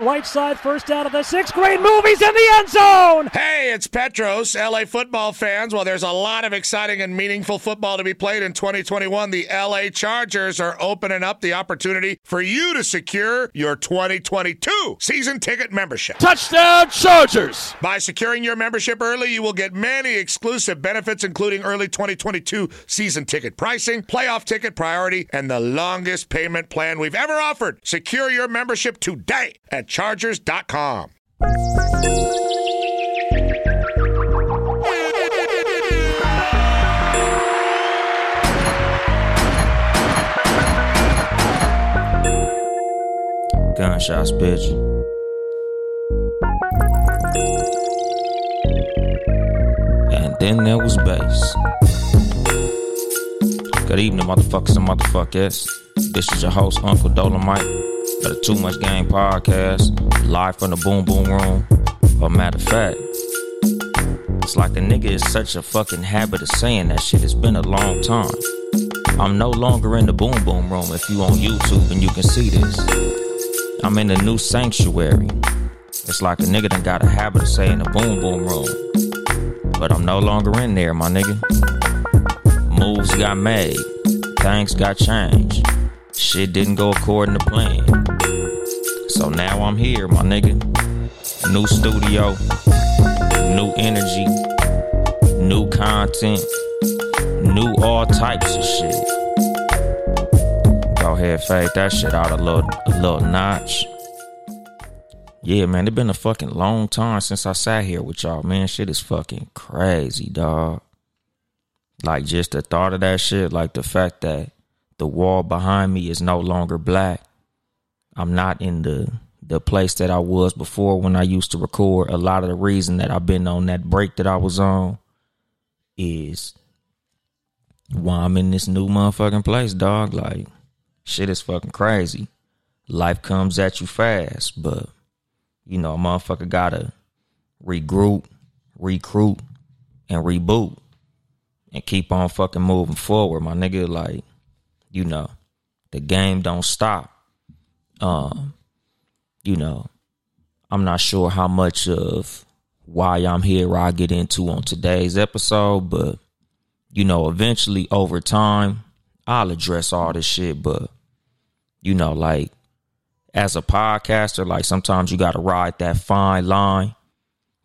Right side, first down of the sixth grade movies in the end zone. Hey, it's Petros, LA football fans. Well, there's a lot of exciting and meaningful football to be played in 2021. The LA Chargers are opening up the opportunity for you to secure your 2022 season ticket membership. Touchdown Chargers! By securing your membership early, you will get many exclusive benefits, including early 2022 season ticket pricing, playoff ticket priority, and the longest payment plan we've ever offered. Secure your membership today at chargers.com. Gunshots, bitch. And then there was bass. Good evening, motherfuckers and motherfuckers. This is your host, Uncle Dolemite, of the Too Much Game podcast, live from the Boom Boom Room. But matter of fact, it's like a nigga is such a fucking habit of saying that shit. It's been a long time. I'm no longer in the Boom Boom Room if you on YouTube and you can see this. I'm in a new sanctuary. It's like a nigga done got a habit of saying the boom boom room. But I'm no longer in there, my nigga. Moves got made. Things got changed. Shit didn't go according to plan. So now I'm here, my nigga. New studio, new energy, new content, new all types of shit. Go ahead, fade that shit out a little, a little notch. Yeah, man, it's been a fucking long time since I sat here with y'all, man. Shit is fucking crazy, dog. Like just the thought of that shit, like the fact that the wall behind me is no longer black. I'm not in the the place that I was before when I used to record. A lot of the reason that I've been on that break that I was on is why I'm in this new motherfucking place, dog. Like shit is fucking crazy. Life comes at you fast, but you know, a motherfucker gotta regroup, recruit, and reboot and keep on fucking moving forward, my nigga. Like, you know, the game don't stop. Um, you know, I'm not sure how much of why I'm here I get into on today's episode, but you know, eventually over time, I'll address all this shit. But you know, like as a podcaster, like sometimes you gotta ride that fine line,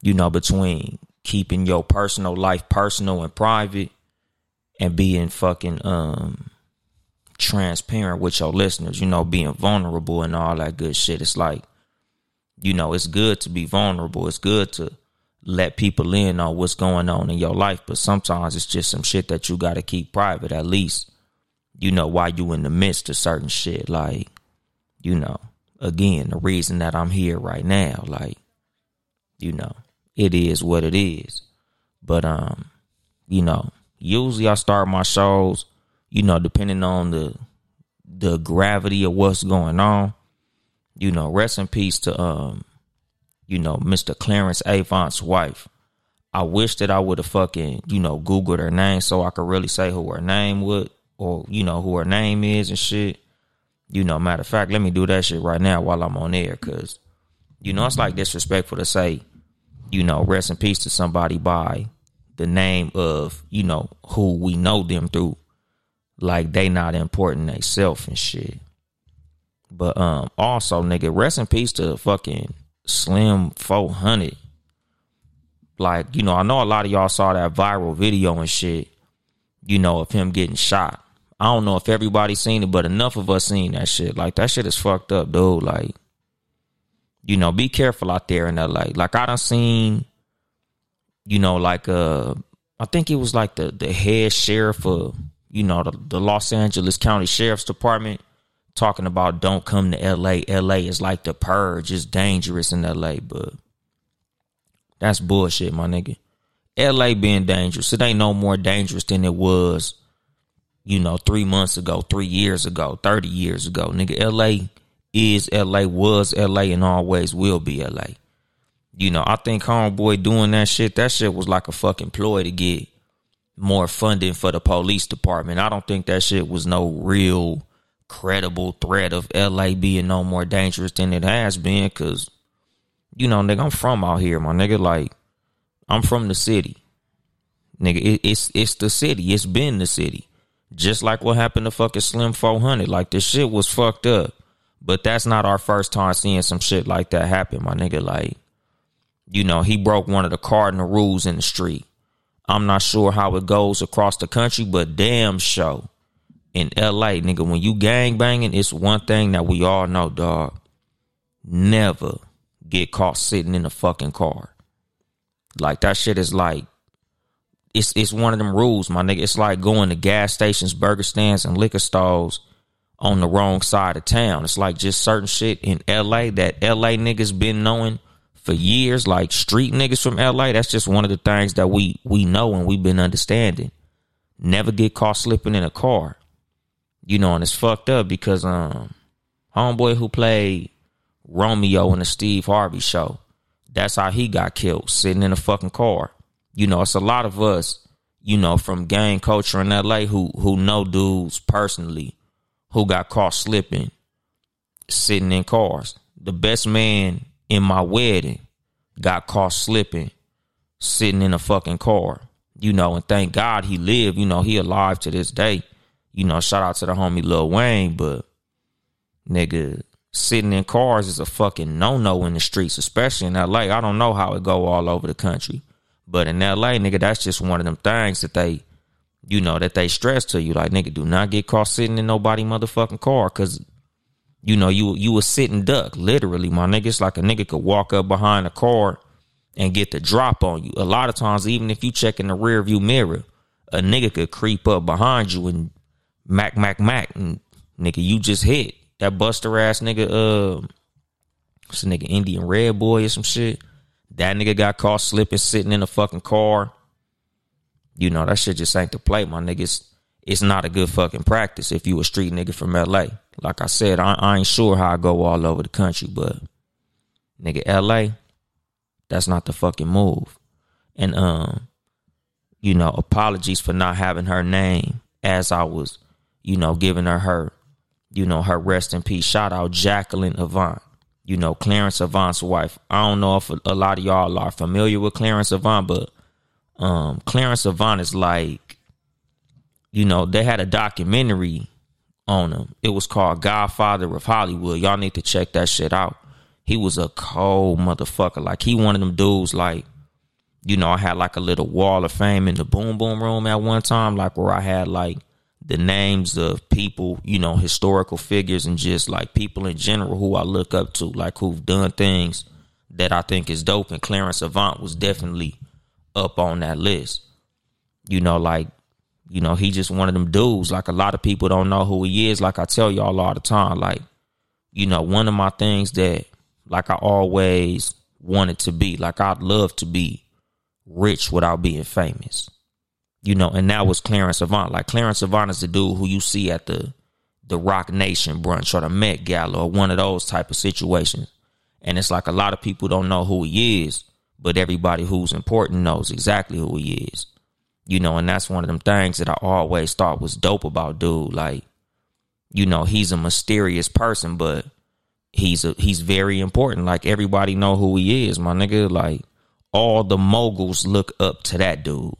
you know, between keeping your personal life personal and private and being fucking um transparent with your listeners, you know, being vulnerable and all that good shit. It's like, you know, it's good to be vulnerable. It's good to let people in on what's going on in your life, but sometimes it's just some shit that you got to keep private at least. You know, while you in the midst of certain shit, like, you know, again, the reason that I'm here right now, like, you know, it is what it is. But um, you know, usually I start my shows, you know, depending on the the gravity of what's going on. You know, rest in peace to um, you know, Mr. Clarence Avant's wife. I wish that I would have fucking, you know, Googled her name so I could really say who her name would or, you know, who her name is and shit. You know, matter of fact, let me do that shit right now while I'm on air, cause you know it's like disrespectful to say, you know, rest in peace to somebody by the name of, you know, who we know them through. Like they not important they self and shit. But um also nigga, rest in peace to fucking Slim 400. Like, you know, I know a lot of y'all saw that viral video and shit, you know, of him getting shot. I don't know if everybody seen it, but enough of us seen that shit. Like that shit is fucked up, dude. Like, you know, be careful out there in LA. Like I done seen, you know, like uh I think it was like the the head sheriff of, you know, the, the Los Angeles County Sheriff's Department talking about don't come to LA. LA is like the purge. It's dangerous in LA, but that's bullshit, my nigga. LA being dangerous. It ain't no more dangerous than it was, you know, three months ago, three years ago, 30 years ago. Nigga, LA is LA, was LA, and always will be LA. You know, I think homeboy doing that shit, that shit was like a fucking ploy to get more funding for the police department. I don't think that shit was no real credible threat of LA being no more dangerous than it has been. Cause, you know, nigga, I'm from out here, my nigga. Like, I'm from the city. Nigga, it, it's it's the city. It's been the city. Just like what happened to fucking Slim 400. Like, this shit was fucked up. But that's not our first time seeing some shit like that happen, my nigga. Like, you know, he broke one of the cardinal rules in the street. I'm not sure how it goes across the country, but damn show in LA, nigga, when you gang banging, it's one thing that we all know, dog. Never get caught sitting in a fucking car. Like that shit is like it's it's one of them rules, my nigga. It's like going to gas stations, burger stands, and liquor stalls on the wrong side of town. It's like just certain shit in LA that LA niggas been knowing for years, like street niggas from LA. That's just one of the things that we we know and we've been understanding. Never get caught slipping in a car. You know, and it's fucked up because um homeboy who played Romeo in the Steve Harvey show, that's how he got killed, sitting in a fucking car. You know, it's a lot of us, you know, from gang culture in LA who who know dudes personally who got caught slipping, sitting in cars. The best man in my wedding got caught slipping, sitting in a fucking car. You know, and thank God he lived. You know, he alive to this day. You know, shout out to the homie Lil Wayne, but nigga, sitting in cars is a fucking no no in the streets, especially in LA. I don't know how it go all over the country, but in LA, nigga, that's just one of them things that they, you know, that they stress to you. Like, nigga, do not get caught sitting in nobody motherfucking car, cause you know, you you a sitting duck, literally, my nigga. It's like a nigga could walk up behind a car and get the drop on you. A lot of times, even if you check in the rear view mirror, a nigga could creep up behind you and mac mac mac and nigga, you just hit that buster ass nigga. Uh, what's a nigga Indian Red Boy or some shit. That nigga got caught slipping, sitting in a fucking car. You know that shit just ain't the play, my niggas. It's not a good fucking practice if you a street nigga from LA. Like I said, I, I ain't sure how I go all over the country, but nigga, LA, that's not the fucking move. And um, you know, apologies for not having her name as I was, you know, giving her her, you know, her rest in peace. Shout out Jacqueline Avant. You know, Clarence Avant's wife. I don't know if a lot of y'all are familiar with Clarence Avant, but um, Clarence Avant is like, you know, they had a documentary on him. It was called Godfather of Hollywood. Y'all need to check that shit out. He was a cold motherfucker. Like he one of them dudes like you know, I had like a little wall of fame in the boom boom room at one time, like where I had like the names of people, you know, historical figures and just like people in general who I look up to, like who've done things that I think is dope. And Clarence Avant was definitely up on that list. You know, like you know, he just one of them dudes. Like a lot of people don't know who he is. Like I tell y'all all the time, like, you know, one of my things that like I always wanted to be, like I'd love to be rich without being famous. You know, and that was Clarence Avant. Like Clarence Avant is the dude who you see at the the Roc Nation brunch or the Met Gala or one of those type of situations. And it's like a lot of people don't know who he is, but everybody who's important knows exactly who he is. You know, and that's one of them things that I always thought was dope about dude. Like, you know, he's a mysterious person, but he's a he's very important. Like everybody know who he is, my nigga. Like all the moguls look up to that dude.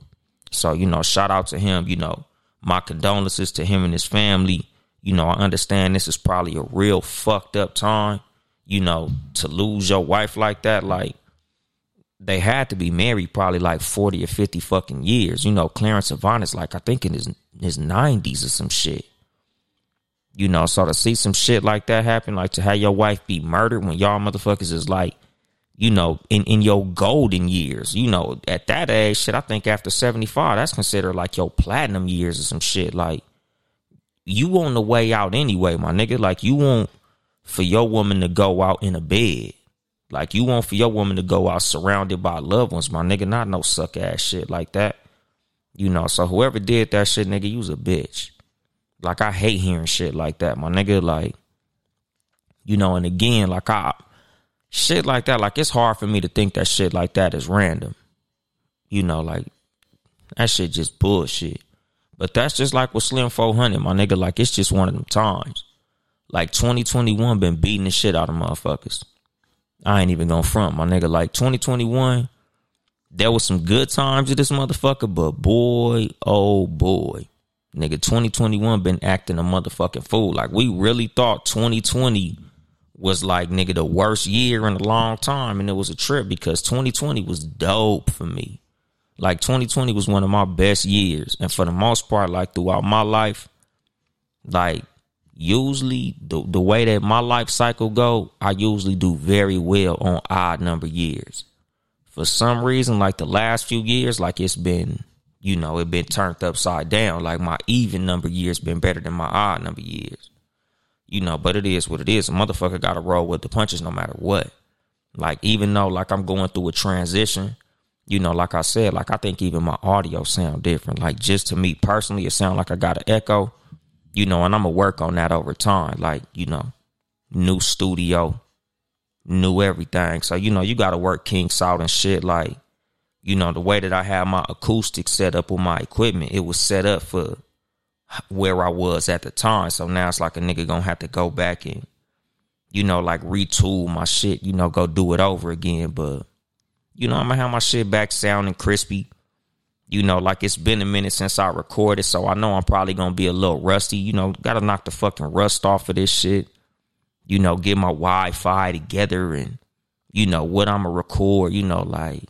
So, you know, shout out to him, you know. My condolences to him and his family. You know, I understand this is probably a real fucked up time, you know, to lose your wife like that. Like, they had to be married probably like 40 or 50 fucking years. You know, Clarence Avant is like, I think in his, his 90s or some shit. You know, so to see some shit like that happen, like to have your wife be murdered when y'all motherfuckers is like, you know, in, in your golden years, you know, at that age, shit, I think after 75, that's considered like your platinum years or some shit. Like, you on the way out anyway, my nigga. Like you want for your woman to go out in a bed. Like you want for your woman to go out surrounded by loved ones, my nigga. Not no suck ass shit like that. You know, so whoever did that shit, nigga, you was a bitch. Like I hate hearing shit like that, my nigga. Like, you know, and again, like I shit like that, like it's hard for me to think that shit like that is random. You know, like that shit just bullshit. But that's just like with Slim 400, my nigga. Like it's just one of them times. Like 2021 been beating the shit out of motherfuckers. I ain't even gonna front, my nigga. Like 2021, there was some good times with this motherfucker, but boy, oh boy. Nigga, 2021 been acting a motherfucking fool. Like we really thought 2020 was like nigga the worst year in a long time, and it was a trip because 2020 was dope for me. Like 2020 was one of my best years, and for the most part, like throughout my life, like usually the the way that my life cycle go, I usually do very well on odd number years. For some reason, like the last few years, like it's been, you know, it been turned upside down. Like my even number years been better than my odd number years. You know, but it is what it is. A motherfucker gotta roll with the punches no matter what. Like even though like I'm going through a transition, you know, like I said, like I think even my audio sound different. Like just to me personally, it sound like I got an echo you know, and I'm gonna work on that over time. Like, you know, new studio, new everything. So, you know, you gotta work king salt and shit. Like, you know, the way that I had my acoustic set up with my equipment, it was set up for where I was at the time. So now it's like a nigga gonna have to go back and, you know, like retool my shit, you know, go do it over again. But, you know, I'm gonna have my shit back sounding crispy you know, like it's been a minute since I recorded, so I know I'm probably gonna be a little rusty. You know, gotta knock the fucking rust off of this shit. You know, get my Wi-Fi together and you know what I'm gonna record. You know, like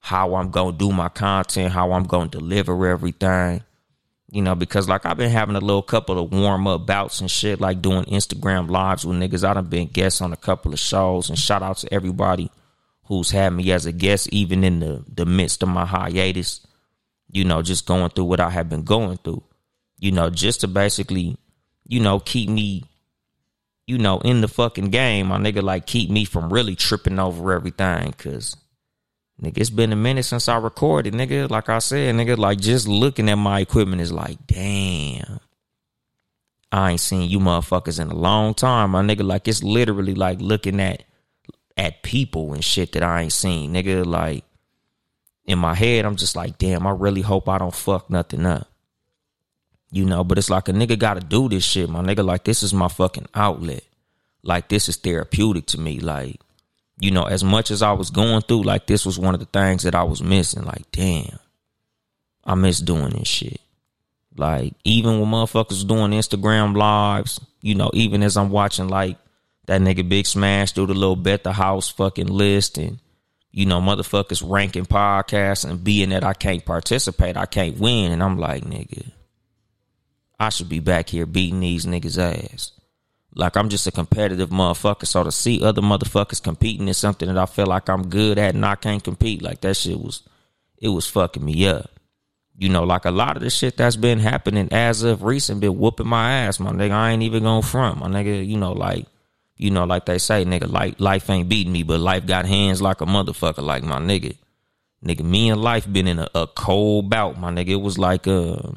how I'm gonna do my content, how I'm gonna deliver everything. You know, because like I've been having a little couple of warm up bouts and shit, like doing Instagram lives with niggas. I done been guests on a couple of shows, and shout out to everybody who's had me as a guest, even in the the midst of my hiatus you know, just going through what I have been going through, you know, just to basically, you know, keep me, you know, in the fucking game. My nigga, like, keep me from really tripping over everything. Cause, nigga, it's been a minute since I recorded, nigga. Like I said, nigga, like, just looking at my equipment is like, damn. I ain't seen you motherfuckers in a long time, my nigga. Like, it's literally like looking at, at people and shit that I ain't seen, nigga. Like, in my head, I'm just like, damn, I really hope I don't fuck nothing up. You know, but it's like a nigga gotta do this shit, my nigga. Like, this is my fucking outlet. Like, this is therapeutic to me. Like, you know, as much as I was going through, like, this was one of the things that I was missing. Like, damn, I miss doing this shit. Like, even when motherfuckers doing Instagram lives, you know, even as I'm watching, like, that nigga Big Smash do the little bet the house fucking list and you know, motherfuckers ranking podcasts and being that I can't participate, I can't win. And I'm like, nigga, I should be back here beating these niggas' ass. Like I'm just a competitive motherfucker. So to see other motherfuckers competing is something that I feel like I'm good at and I can't compete. Like that shit was, it was fucking me up. You know, like a lot of the shit that's been happening as of recent been whooping my ass, my nigga. I ain't even going front, my nigga. You know, like you know, like they say, nigga, life, life ain't beating me, but life got hands like a motherfucker, like my nigga. Nigga, me and life been in a, a cold bout, my nigga. It was like uh,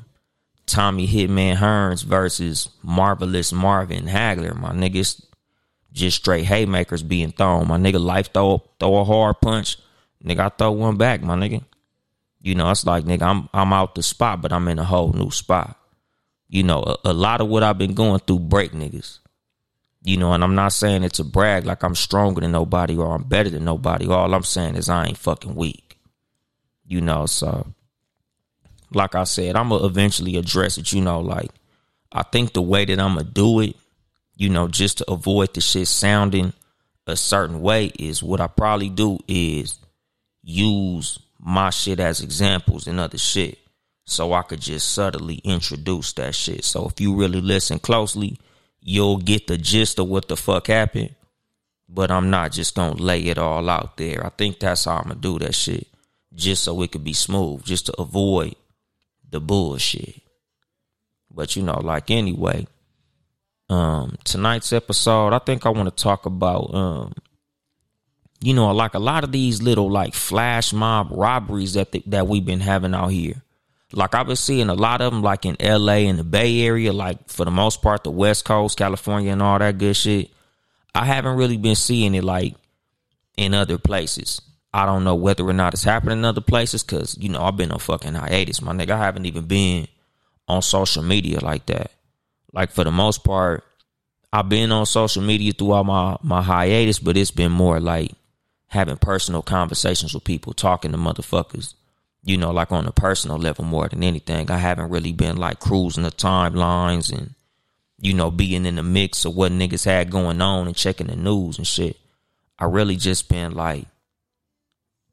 Tommy Hitman Hearns versus Marvelous Marvin Hagler, my niggas. Just straight haymakers being thrown. My nigga, life throw throw a hard punch. Nigga, I throw one back, my nigga. You know, it's like, nigga, I'm I'm out the spot, but I'm in a whole new spot. You know, a, a lot of what I've been going through break niggas. You know, and I'm not saying it to brag like I'm stronger than nobody or I'm better than nobody. All I'm saying is I ain't fucking weak. You know, so like I said, I'm gonna eventually address it. You know, like I think the way that I'm gonna do it, you know, just to avoid the shit sounding a certain way is what I probably do is use my shit as examples and other shit. So I could just subtly introduce that shit. So if you really listen closely, you'll get the gist of what the fuck happened. But I'm not just gonna lay it all out there. I think that's how I'm gonna do that shit. Just so it could be smooth, just to avoid the bullshit. But you know, like anyway, um, tonight's episode, I think I want to talk about um, you know, like a lot of these little like flash mob robberies that the, that we've been having out here. Like I've been seeing a lot of them, like in L.A. and the Bay Area, like for the most part, the West Coast, California, and all that good shit. I haven't really been seeing it like in other places. I don't know whether or not it's happening in other places because you know I've been on fucking hiatus, my nigga. I haven't even been on social media like that. Like for the most part, I've been on social media throughout my my hiatus, but it's been more like having personal conversations with people, talking to motherfuckers, you know, like on a personal level more than anything. I haven't really been like cruising the timelines and, you know, being in the mix of what niggas had going on and checking the news and shit. I really just been like,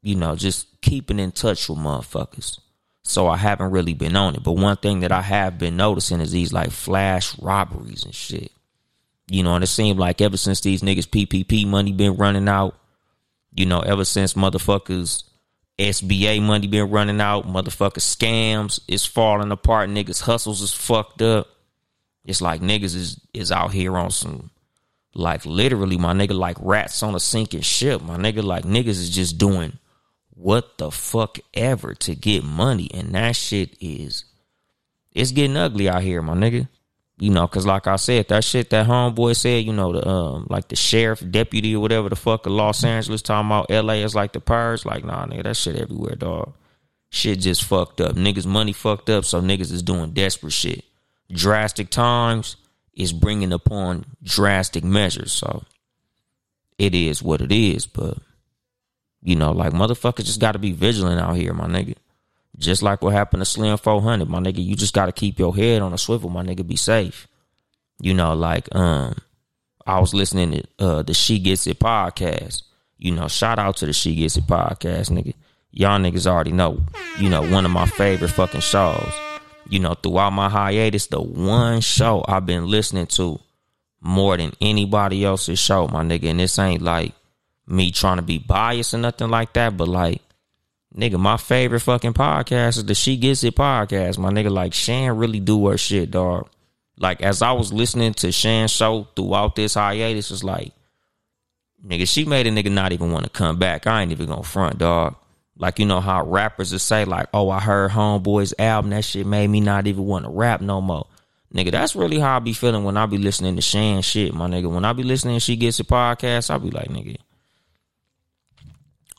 you know, just keeping in touch with motherfuckers. So I haven't really been on it. But one thing that I have been noticing is these like flash robberies and shit. You know, and it seemed like ever since these niggas PPP money been running out, you know, ever since motherfuckers SBA money been running out, Motherfucker scams is falling apart, niggas hustles is fucked up. It's like niggas is is out here on some like literally my nigga like rats on a sinking ship. My nigga like niggas is just doing what the fuck ever to get money and that shit is it's getting ugly out here, my nigga. You know, cause like I said, that shit that homeboy said, you know, the um like the sheriff deputy or whatever the fuck of Los Angeles talking about LA is like the purge. Like, nah, nigga, that shit everywhere, dog. Shit just fucked up. Niggas money fucked up, so niggas is doing desperate shit. Drastic times is bringing upon drastic measures. So it is what it is, but you know, like motherfuckers just got to be vigilant out here, my nigga. Just like what happened to Slim 400, my nigga. You just got to keep your head on a swivel, my nigga. Be safe. You know, like um, I was listening to uh the She Gets It podcast. You know, shout out to the She Gets It podcast, nigga. Y'all niggas already know. You know, one of my favorite fucking shows. You know, throughout my hiatus, the one show I've been listening to more than anybody else's show, my nigga. And this ain't like me trying to be biased or nothing like that, but like Nigga, my favorite fucking podcast is the She Gets It podcast. My nigga, like Shan really do her shit, dog. Like as I was listening to Shan's show throughout this hiatus, was like, nigga, she made a nigga not even want to come back. I ain't even gonna front, dog. Like you know how rappers will say, like, oh, I heard Homeboy's album, that shit made me not even want to rap no more. Nigga, that's really how I be feeling when I be listening to Shan shit, my nigga. When I be listening She Gets It podcast, I be like, nigga,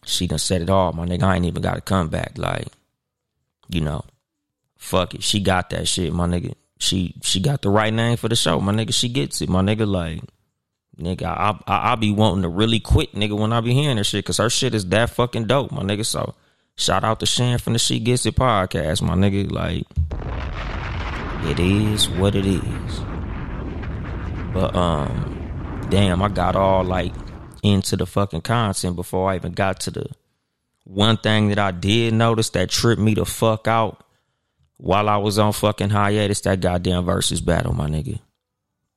she done said it all, my nigga. I ain't even got a comeback. Like, you know, fuck it. She got that shit, my nigga. She she got the right name for the show, my nigga. She gets it, my nigga. Like, nigga, I I, I be wanting to really quit, nigga, when I be hearing her shit, cause her shit is that fucking dope, my nigga. So, shout out to Shan from the She Gets It podcast, my nigga. Like, it is what it is. But um, damn, I got all like into the fucking content before I even got to the one thing that I did notice that tripped me the fuck out while I was on fucking hiatus, that goddamn versus battle, my nigga.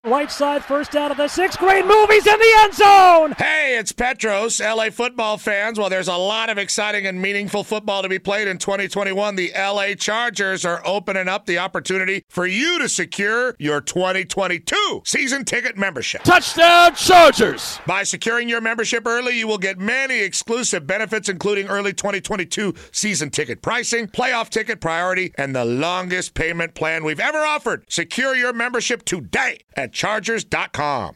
Right side, first out of the six. Great movies in the end zone. Hey, it's Petros, LA football fans. Well, there's a lot of exciting and meaningful football to be played in 2021. The LA Chargers are opening up the opportunity for you to secure your 2022 season ticket membership. Touchdown Chargers! By securing your membership early, you will get many exclusive benefits, including early 2022 season ticket pricing, playoff ticket priority, and the longest payment plan we've ever offered. Secure your membership today at Chargers.com.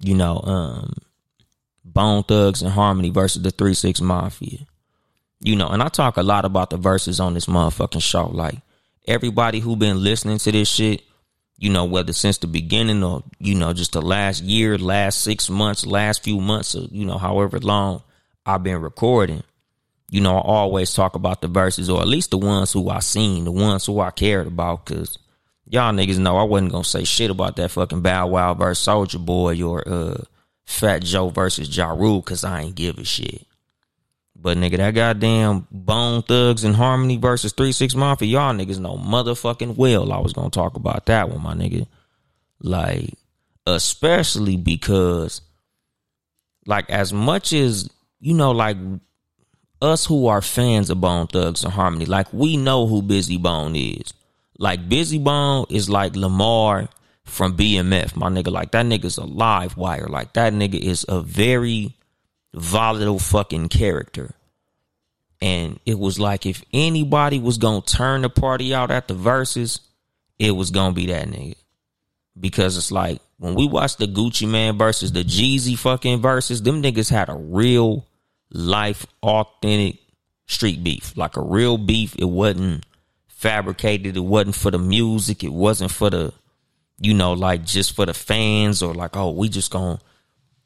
You know, um, Bone Thugs-n-Harmony versus the Three Six Mafia. You know, and I talk a lot about the Verzuz on this motherfucking show. Like everybody who been listening to this shit, you know, whether since the beginning or you know just the last year, last six months, last few months, or you know, however long I've been recording. You know, I always talk about the Verzuz, or at least the ones who I seen, the ones who I cared about, because y'all niggas know I wasn't gonna say shit about that fucking Bow Wow versus Soulja Boy or uh Fat Joe versus Ja Rule cause I ain't give a shit. But nigga, that goddamn Bone Thugs-n-Harmony versus Three Six Mafia, y'all niggas know motherfucking well I was gonna talk about that one, my nigga. Like, especially because, like, as much as you know, like us who are fans of Bone Thugs-n-Harmony, like we know who Bizzy Bone is. Like Bizzy Bone is like Lamar from BMF, my nigga. Like that nigga's a live wire. Like that nigga is a very volatile fucking character. And it was like if anybody was gonna turn the party out at the Verzuz, it was gonna be that nigga. Because it's like when we watched the Gucci Mane versus the Jeezy fucking Verzuz, them niggas had a real life authentic street beef. Like a real beef. It wasn't fabricated. It wasn't for the music. It wasn't for the, you know, like just for the fans or like, oh, we just gonna,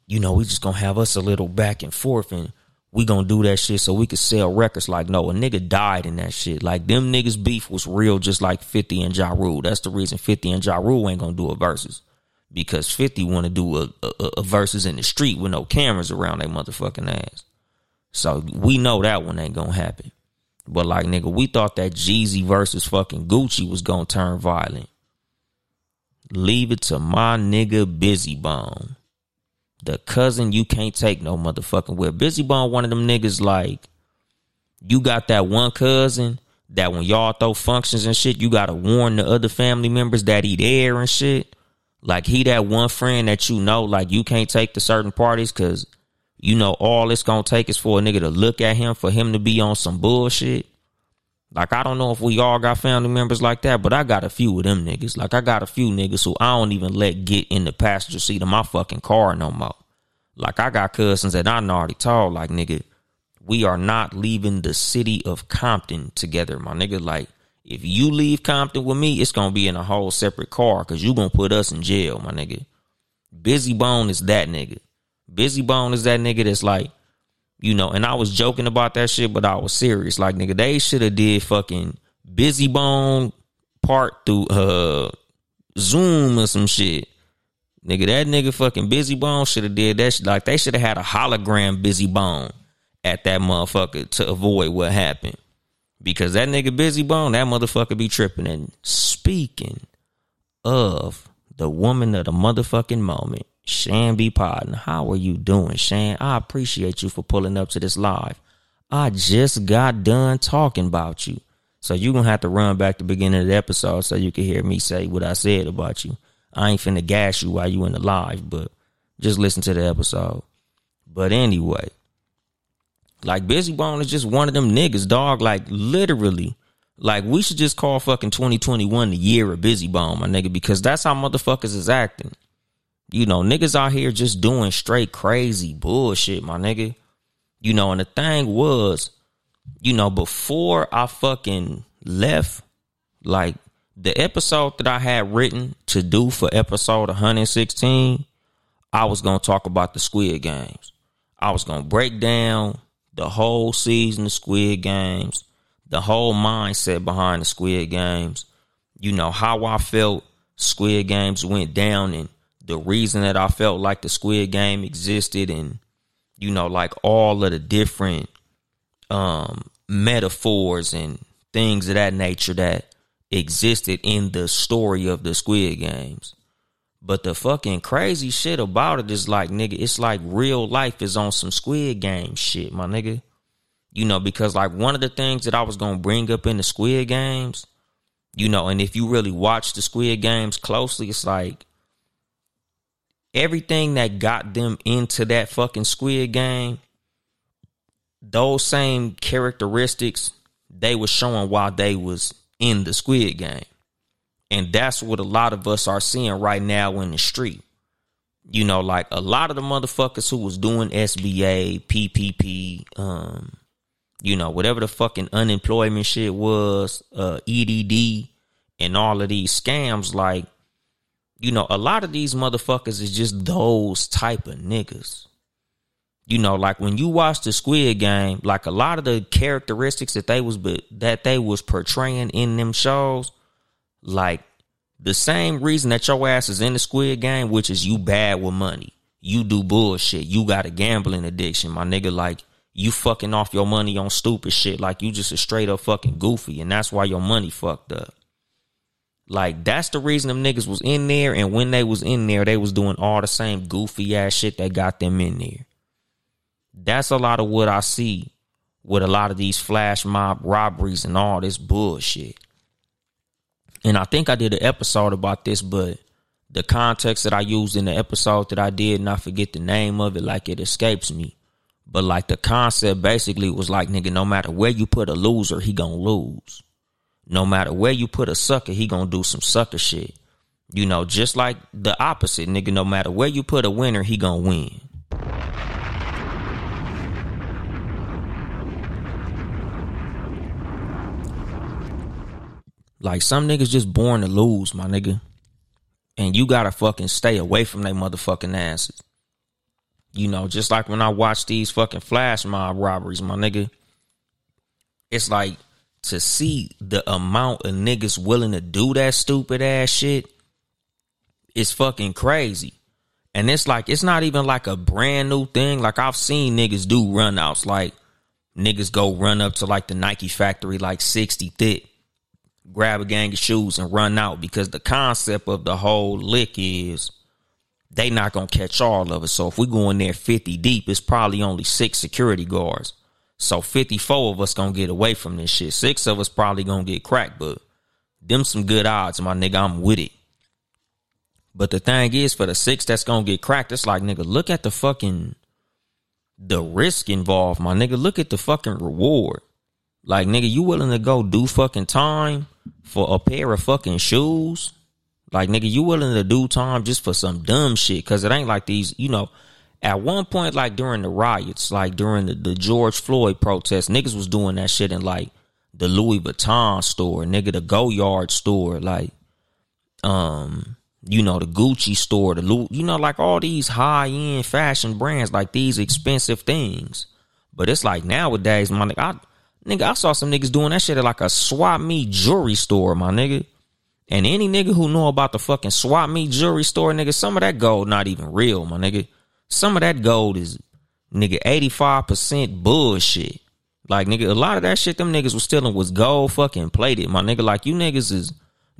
you know, we just gonna have us a little back and forth and we gonna do that shit so we could sell records. Like, no, a nigga died in that shit. Like them niggas beef was real just like 50 and Ja Rule. That's the reason 50 and Ja Rule ain't gonna do a Verzuz. Because 50 wanna do a, a, a Verzuz in the street with no cameras around their motherfucking ass. So we know that one ain't gonna happen. But like nigga, we thought that Jeezy versus fucking Gucci was gonna turn violent. Leave it to my nigga Bizzy Bone. The cousin you can't take no motherfucking where. Bizzy Bone one of them niggas like you got that one cousin that when y'all throw functions and shit, you gotta warn the other family members that he there and shit. Like he that one friend that you know, like you can't take to certain parties cause you know, all it's gonna take is for a nigga to look at him for him to be on some bullshit. Like I don't know if we all got family members like that, but I got a few of them niggas. Like I got a few niggas who I don't even let get in the passenger seat of my fucking car no more. Like I got cousins that I already told, like nigga, we are not leaving the city of Compton together, my nigga. Like if you leave Compton with me, it's gonna be in a whole separate car because you gonna put us in jail, my nigga. Bizzy Bone is that nigga. Bizzy Bone is that nigga that's like, you know, and I was joking about that shit, but I was serious. Like, nigga, they should have did fucking Bizzy Bone part through uh Zoom or some shit. Nigga, that nigga fucking Bizzy Bone should have did that shit. Like, they should have had a hologram Bizzy Bone at that motherfucker to avoid what happened. Because that nigga Bizzy Bone, that motherfucker be tripping. And speaking of the woman of the motherfucking moment, Shan B. Podden. How are you doing, Shan? I appreciate you for pulling up to this live. I just got done talking about you. So you're gonna have to run back to the beginning of the episode so you can hear me say what I said about you. I ain't finna gas you while you in the live, but just listen to the episode. But anyway, like Bizzy Bone is just one of them niggas, dog. Like literally, like we should just call fucking 2021 the year of Bizzy Bone, my nigga, because that's how motherfuckers is acting. You know, niggas out here just doing straight crazy bullshit, my nigga. You know, and the thing was, you know, before I fucking left, like the episode that I had written to do for episode 116, I was gonna talk about the Squid Games. I was gonna break down the whole season of Squid Games, the whole mindset behind the Squid Games, you know, how I felt Squid Games went down and the reason that I felt like the Squid Game existed and you know like all of the different um metaphors and things of that nature that existed in the story of the Squid Games. But the fucking crazy shit about it is like, nigga, it's like real life is on some Squid Game shit, my nigga. You know, because like one of the things that I was gonna bring up in the Squid Games, you know, and if you really watch the Squid Games closely, it's like everything that got them into that fucking Squid Game, those same characteristics they were showing while they was in the Squid Game. And that's what a lot of us are seeing right now in the street. You know, like a lot of the motherfuckers who was doing SBA, PPP, um, you know, whatever the fucking unemployment shit was, uh, EDD, and all of these scams, like, you know, a lot of these motherfuckers is just those type of niggas. You know, like when you watch the Squid Game, like a lot of the characteristics that they was but that they was portraying in them shows, like the same reason that your ass is in the Squid Game, which is you bad with money, you do bullshit, you got a gambling addiction, my nigga. Like you fucking off your money on stupid shit, like you just a straight up fucking goofy, and that's why your money fucked up. Like that's the reason them niggas was in there, and when they was in there, they was doing all the same goofy ass shit that got them in there. That's a lot of what I see with a lot of these flash mob robberies and all this bullshit. And I think I did an episode about this, but the context that I used in the episode that I did, and I forget the name of it, like it escapes me. But like the concept basically was like, nigga, no matter where you put a loser, he gonna lose. No matter where you put a sucker, he gonna do some sucker shit. You know, just like the opposite, nigga, no matter where you put a winner, he gonna win. Like some niggas just born to lose, my nigga. And you gotta fucking stay away from they motherfucking asses. You know, just like when I watch these fucking flash mob robberies, my nigga. It's like to see the amount of niggas willing to do that stupid ass shit is fucking crazy. And it's like it's not even like a brand new thing. Like I've seen niggas do runouts. Like niggas go run up to like the Nike factory like 60 thick grab a gang of shoes and run out because the concept of the whole lick is they not gonna catch all of us. So if we go in there 50 deep, it's probably only six security guards. So 54 of us gonna get away from this shit. Six of us probably gonna get cracked, but them some good odds, my nigga. I'm with it. But the thing is, for the six that's gonna get cracked, it's like, nigga, look at the fucking the risk involved, my nigga. Look at the fucking reward. Like, nigga, you willing to go do fucking time for a pair of fucking shoes? Like, nigga, you willing to do time just for some dumb shit? Cause it ain't like these, you know, at one point, like during the riots, like during the, the George Floyd protests, niggas was doing that shit in like the Louis Vuitton store, nigga, the Goyard store, like, um, you know, the Gucci store, the you know, like all these high end fashion brands, like these expensive things. But it's like nowadays, my nigga, I, Nigga, I saw some niggas doing that shit at like a swap meet jewelry store, my nigga. And any nigga who know about the fucking swap meet jewelry store, nigga, some of that gold not even real, my nigga. Some of that gold is nigga 85% bullshit. Like nigga, a lot of that shit them niggas was stealing was gold fucking plated, my nigga. Like you niggas is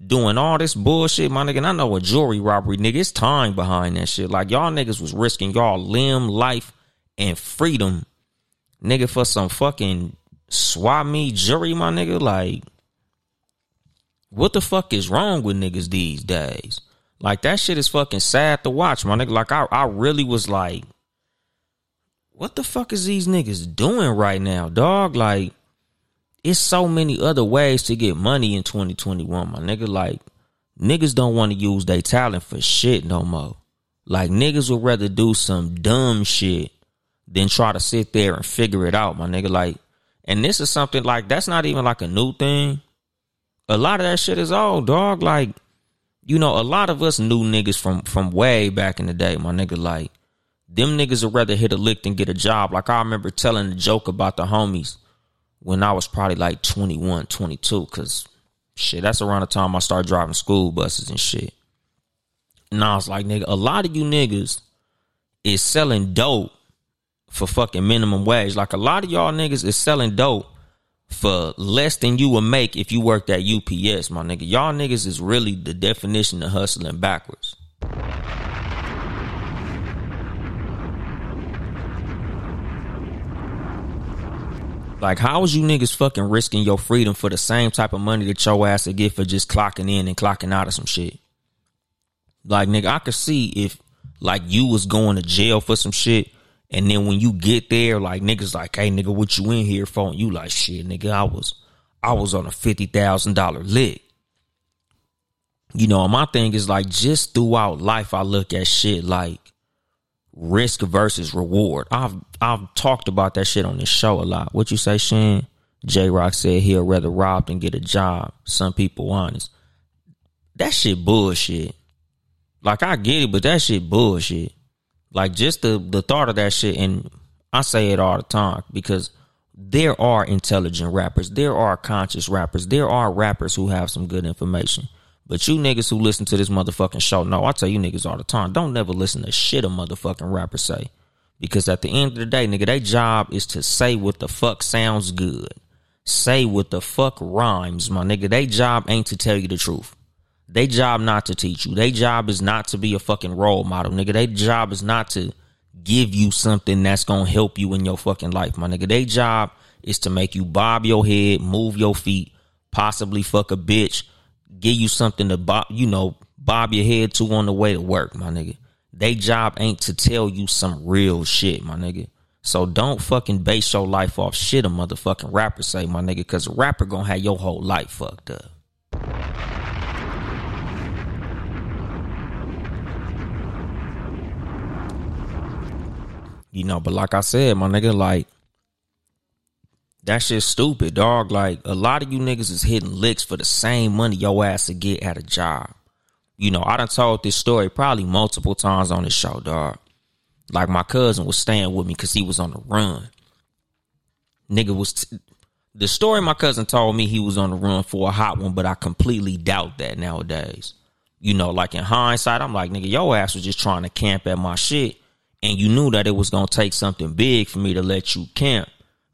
doing all this bullshit, my nigga. And I know a jewelry robbery, nigga. It's time behind that shit. Like y'all niggas was risking y'all limb, life, and freedom, nigga, for some fucking swap me jury, my nigga. Like, what the fuck is wrong with niggas these days? Like that shit is fucking sad to watch, my nigga. Like I, I really was like, what the fuck is these niggas doing right now, dog? Like, it's so many other ways to get money in 2021, my nigga. Like, niggas don't want to use their talent for shit no more. Like, niggas would rather do some dumb shit than try to sit there and figure it out, my nigga. Like, and this is something like that's not even like a new thing. A lot of that shit is old, dog. Like, you know, a lot of us knew niggas from from way back in the day, my nigga. Like, them niggas would rather hit a lick than get a job. Like, I remember telling a joke about the homies when I was probably like 21, 22, because shit, that's around the time I started driving school buses and shit. And I was like, nigga, a lot of you niggas is selling dope for fucking minimum wage. Like a lot of y'all niggas is selling dope for less than you would make if you worked at UPS, my nigga. Y'all niggas is really the definition of hustling backwards. Like, how is you niggas fucking risking your freedom for the same type of money that your ass would get for just clocking in and clocking out of some shit? Like, nigga, I could see if like you was going to jail for some shit and then when you get there, like niggas like, hey nigga, what you in here for? And you like, shit, nigga, I was I was on a fifty thousand dollar lick. You know, my thing is like just throughout life, I look at shit like risk versus reward. I've I've talked about that shit on this show a lot. What you say, Shan? J Rock said he'll rather rob than get a job. Some people honest. That shit bullshit. Like I get it, but that shit bullshit. Like just the the thought of that shit, and I say it all the time because there are intelligent rappers, there are conscious rappers, there are rappers who have some good information. But you niggas who listen to this motherfucking show, no, I tell you niggas all the time, don't never listen to shit a motherfucking rapper say. Because at the end of the day, nigga, their job is to say what the fuck sounds good. Say what the fuck rhymes, my nigga. Their job ain't to tell you the truth. They job not to teach you. They job is not to be a fucking role model, nigga. They job is not to give you something that's gonna help you in your fucking life, my nigga. They job is to make you bob your head, move your feet, possibly fuck a bitch, give you something to bob, you know, bob your head to on the way to work, my nigga. They job ain't to tell you some real shit, my nigga. So don't fucking base your life off shit a motherfucking rapper say, my nigga, cause a rapper gonna have your whole life fucked up. You know, but like I said, my nigga, like that shit stupid, dog. Like a lot of you niggas is hitting licks for the same money your ass to get at a job. You know, I done told this story probably multiple times on this show, dog. Like my cousin was staying with me because he was on the run. Nigga was t- the story my cousin told me he was on the run for a hot one, but I completely doubt that nowadays. You know, like in hindsight, I'm like, nigga, your ass was just trying to camp at my shit and you knew that it was gonna take something big for me to let you camp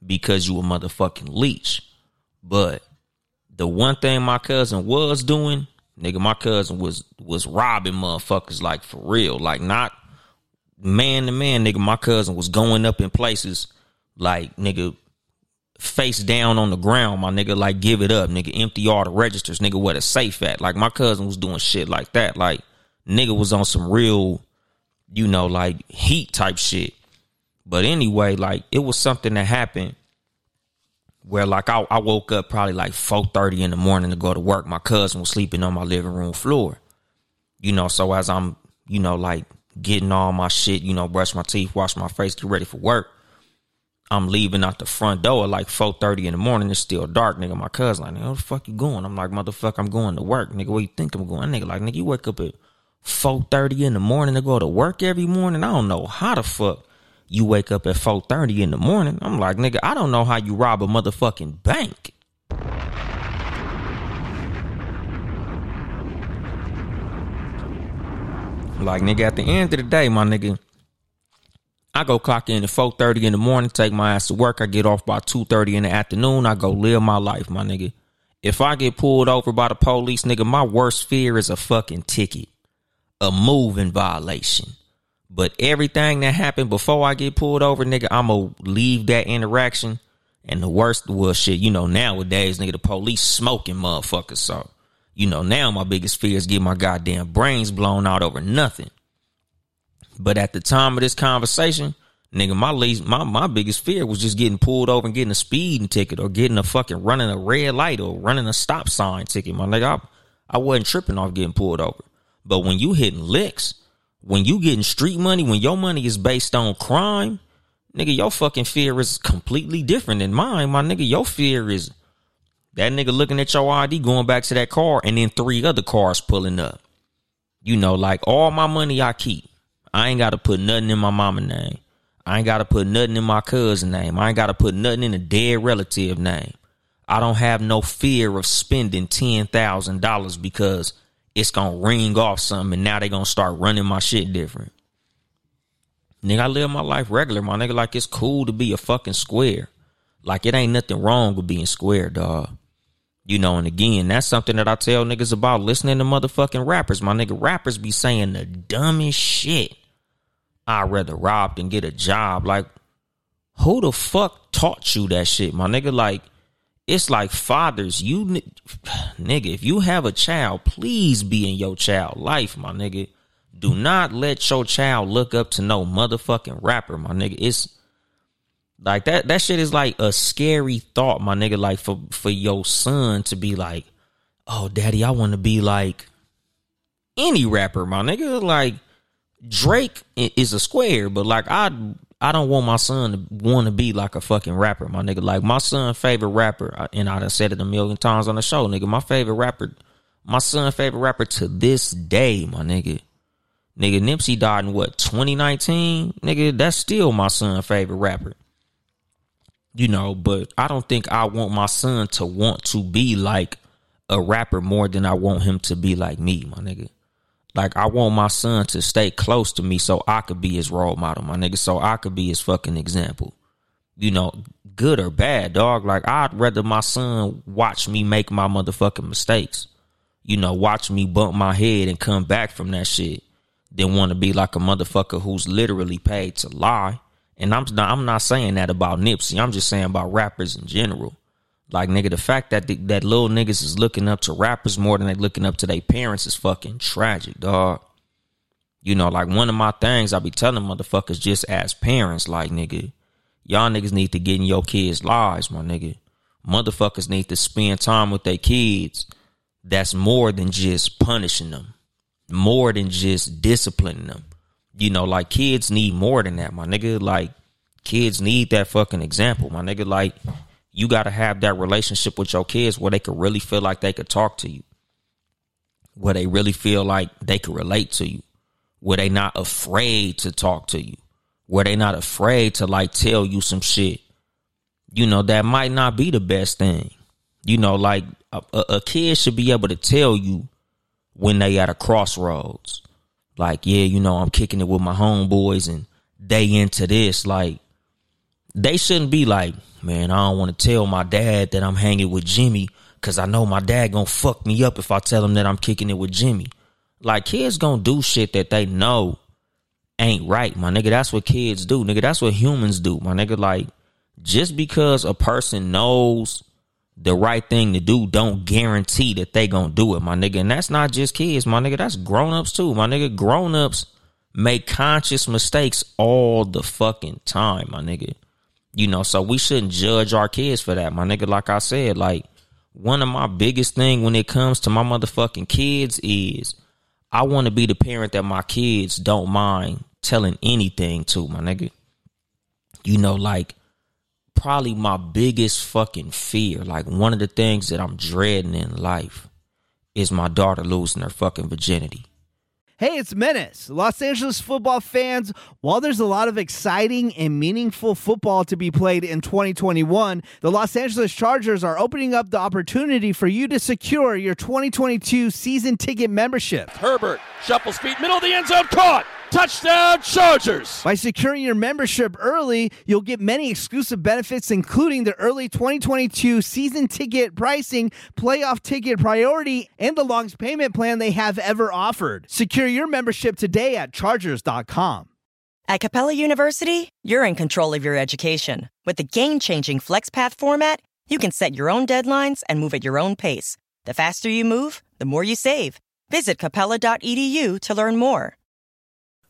because you a motherfucking leech. But the one thing my cousin was doing, nigga, my cousin was was robbing motherfuckers like for real, like not man to man, nigga. My cousin was going up in places like nigga face down on the ground, my nigga, like give it up, nigga, empty all the registers, nigga, where the safe at. Like my cousin was doing shit like that. Like nigga was on some real you know, like heat type shit. But anyway, like it was something that happened where like I, I woke up probably like 4.30 in the morning to go to work. My cousin was sleeping on my living room floor. You know, so as I'm, you know, like getting all my shit, you know, brush my teeth, wash my face, get ready for work. I'm leaving out the front door at like 4.30 in the morning. It's still dark, nigga. My cousin like, where the fuck you going? I'm like, motherfucker, I'm going to work. Nigga, where you think I'm going? Nigga, like, nigga, you wake up at four thirty in the morning to go to work every morning. I don't know how the fuck you wake up at four thirty in the morning. I'm like, nigga, I don't know how you rob a motherfucking bank. Like nigga, at the end of the day, my nigga, I go clock in at four thirty in the morning, take my ass to work. I get off by two thirty in the afternoon. I go live my life, my nigga. If I get pulled over by the police, nigga, my worst fear is a fucking ticket a moving violation. But everything that happened before I get pulled over, nigga, I'ma leave that interaction. And the worst was shit, you know, nowadays, nigga, the police smoking motherfuckers. So, you know, now my biggest fear is getting my goddamn brains blown out over nothing. But at the time of this conversation, nigga, my least, my my biggest fear was just getting pulled over and getting a speeding ticket or getting a fucking running a red light or running a stop sign ticket. My nigga, I, I wasn't tripping off getting pulled over. But when you hitting licks, when you getting street money, when your money is based on crime, nigga, your fucking fear is completely different than mine. My nigga, your fear is that nigga looking at your ID going back to that car and then three other cars pulling up. You know, like all my money I keep. I ain't got to put nothing in my mama name. I ain't got to put nothing in my cousin name. I ain't got to put nothing in a dead relative name. I don't have no fear of spending $10,000 because it's gonna ring off something and now they gonna start running my shit different. Nigga, I live my life regular, my nigga. Like it's cool to be a fucking square. Like it ain't nothing wrong with being square, dog. You know, and again, that's something that I tell niggas about listening to motherfucking rappers. My nigga, rappers be saying the dumbest shit. I'd rather rob than get a job. Like, who the fuck taught you that shit, my nigga? Like, it's like fathers, you nigga, if you have a child, please be in your child life, my nigga. Do not let your child look up to no motherfucking rapper, my nigga. It's like that that shit is like a scary thought, my nigga. Like for for your son to be like, oh daddy, I want to be like any rapper, my nigga. Like Drake is a square, but like I I don't want my son to want to be like a fucking rapper, my nigga. Like my son' favorite rapper, and I done said it a million times on the show, nigga. My favorite rapper, my son' favorite rapper to this day, my nigga. Nigga, Nipsey died in what 2019, nigga. That's still my son' favorite rapper you know, but I don't think I want my son to want to be like a rapper more than I want him to be like me, my nigga. Like I want my son to stay close to me so I could be his role model, my nigga, so I could be his fucking example. You know, good or bad, dog. Like I'd rather my son watch me make my motherfucking mistakes. You know, watch me bump my head and come back from that shit than want to be like a motherfucker who's literally paid to lie and I'm not, I'm not saying that about Nipsey. I'm just saying about rappers in general. Like nigga, the fact that the, that little niggas is looking up to rappers more than they looking up to their parents is fucking tragic, dog. You know, like one of my things I be telling motherfuckers just as parents, like nigga, y'all niggas need to get in your kids' lives, my nigga. Motherfuckers need to spend time with their kids. That's more than just punishing them, more than just disciplining them. You know, like kids need more than that, my nigga. Like kids need that fucking example, my nigga. Like you got to have that relationship with your kids where they could really feel like they could talk to you, where they really feel like they could relate to you, where they not afraid to talk to you, where they not afraid to like tell you some shit. You know that might not be the best thing. You know, like a, a kid should be able to tell you when they at a crossroads like, yeah, you know, I'm kicking it with my homeboys and they into this. Like, they shouldn't be like, man, I don't want to tell my dad that I'm hanging with Jimmy because I know my dad gonna fuck me up if I tell him that I'm kicking it with Jimmy. Like, kids gonna do shit that they know ain't right, my nigga. That's what kids do, nigga. That's what humans do, my nigga. Like, just because a person knows the right thing to do don't guarantee that they gonna do it, my nigga. And that's not just kids, my nigga. That's grown ups too, my nigga. Grown ups make conscious mistakes all the fucking time, my nigga. You know, so we shouldn't judge our kids for that, my nigga. Like I said, like one of my biggest thing when it comes to my motherfucking kids is I want to be the parent that my kids don't mind telling anything to, my nigga. You know, like probably my biggest fucking fear. Like one of the things that I'm dreading in life is my daughter losing her fucking virginity. Hey, it's Menace. Los Angeles football fans, while there's a lot of exciting and meaningful football to be played in 2021, the Los Angeles Chargers are opening up the opportunity for you to secure your 2022 season ticket membership. Herbert shuffles feet, middle of the end zone, caught. Touchdown Chargers! By securing your membership early, you'll get many exclusive benefits, including the early 2022 season ticket pricing, playoff ticket priority, and the longest payment plan they have ever offered. Secure your membership today at Chargers.com. At Capella University, you're in control of your education. With the game changing FlexPath format, you can set your own deadlines and move at your own pace. The faster you move, the more you save. Visit capella.edu to learn more.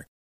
designer.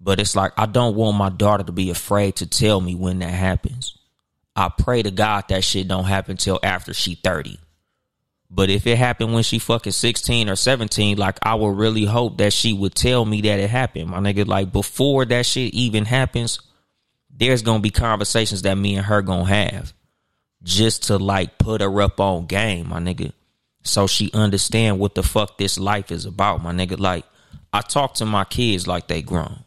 But it's like I don't want my daughter to be afraid to tell me when that happens. I pray to God that shit don't happen till after she 30. But if it happened when she fucking 16 or 17, like I would really hope that she would tell me that it happened. My nigga, like before that shit even happens, there's gonna be conversations that me and her gonna have just to like put her up on game, my nigga. So she understand what the fuck this life is about, my nigga. Like I talk to my kids like they grown.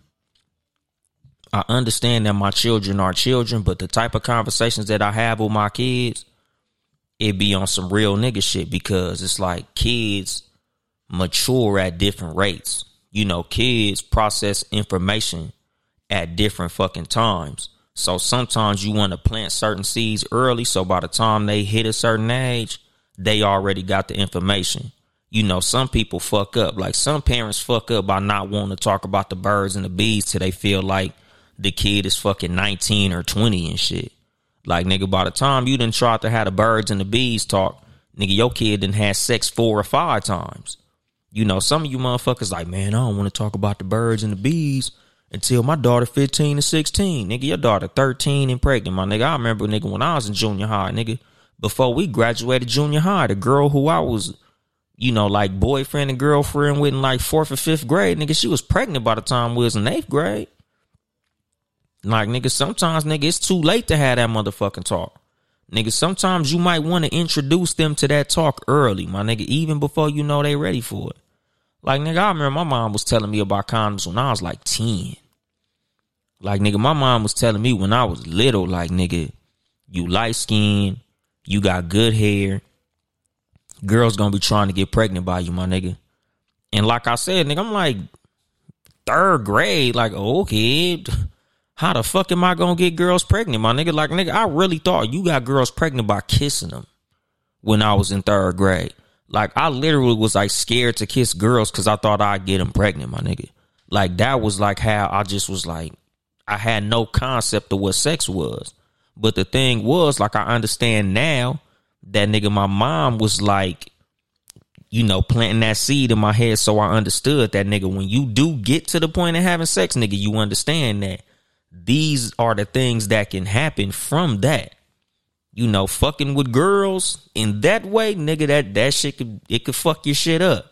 I understand that my children are children, but the type of conversations that I have with my kids, it be on some real nigga shit because it's like kids mature at different rates. You know, kids process information at different fucking times. So sometimes you want to plant certain seeds early. So by the time they hit a certain age, they already got the information. You know, some people fuck up. Like some parents fuck up by not wanting to talk about the birds and the bees till they feel like the kid is fucking 19 or 20 and shit. Like, nigga, by the time you didn't try to have the birds and the bees talk, nigga, your kid didn't have sex four or five times. You know, some of you motherfuckers like, man, I don't want to talk about the birds and the bees until my daughter 15 and 16. Nigga, your daughter 13 and pregnant, my nigga. I remember, nigga, when I was in junior high, nigga, before we graduated junior high, the girl who I was, you know, like boyfriend and girlfriend with in like fourth or fifth grade, nigga, she was pregnant by the time we was in eighth grade. Like, nigga, sometimes, nigga, it's too late to have that motherfucking talk. Nigga, sometimes you might want to introduce them to that talk early, my nigga, even before you know they ready for it. Like, nigga, I remember my mom was telling me about condoms when I was like 10. Like, nigga, my mom was telling me when I was little, like, nigga, you light skinned, you got good hair, girls gonna be trying to get pregnant by you, my nigga. And like I said, nigga, I'm like third grade, like, okay, how the fuck am I gonna get girls pregnant, my nigga? Like, nigga, I really thought you got girls pregnant by kissing them when I was in third grade. Like, I literally was like scared to kiss girls because I thought I'd get them pregnant, my nigga. Like, that was like how I just was like, I had no concept of what sex was. But the thing was, like, I understand now that nigga, my mom was like, you know, planting that seed in my head so I understood that nigga, when you do get to the point of having sex, nigga, you understand that these are the things that can happen from that. You know, fucking with girls in that way, nigga, that that shit could it could fuck your shit up.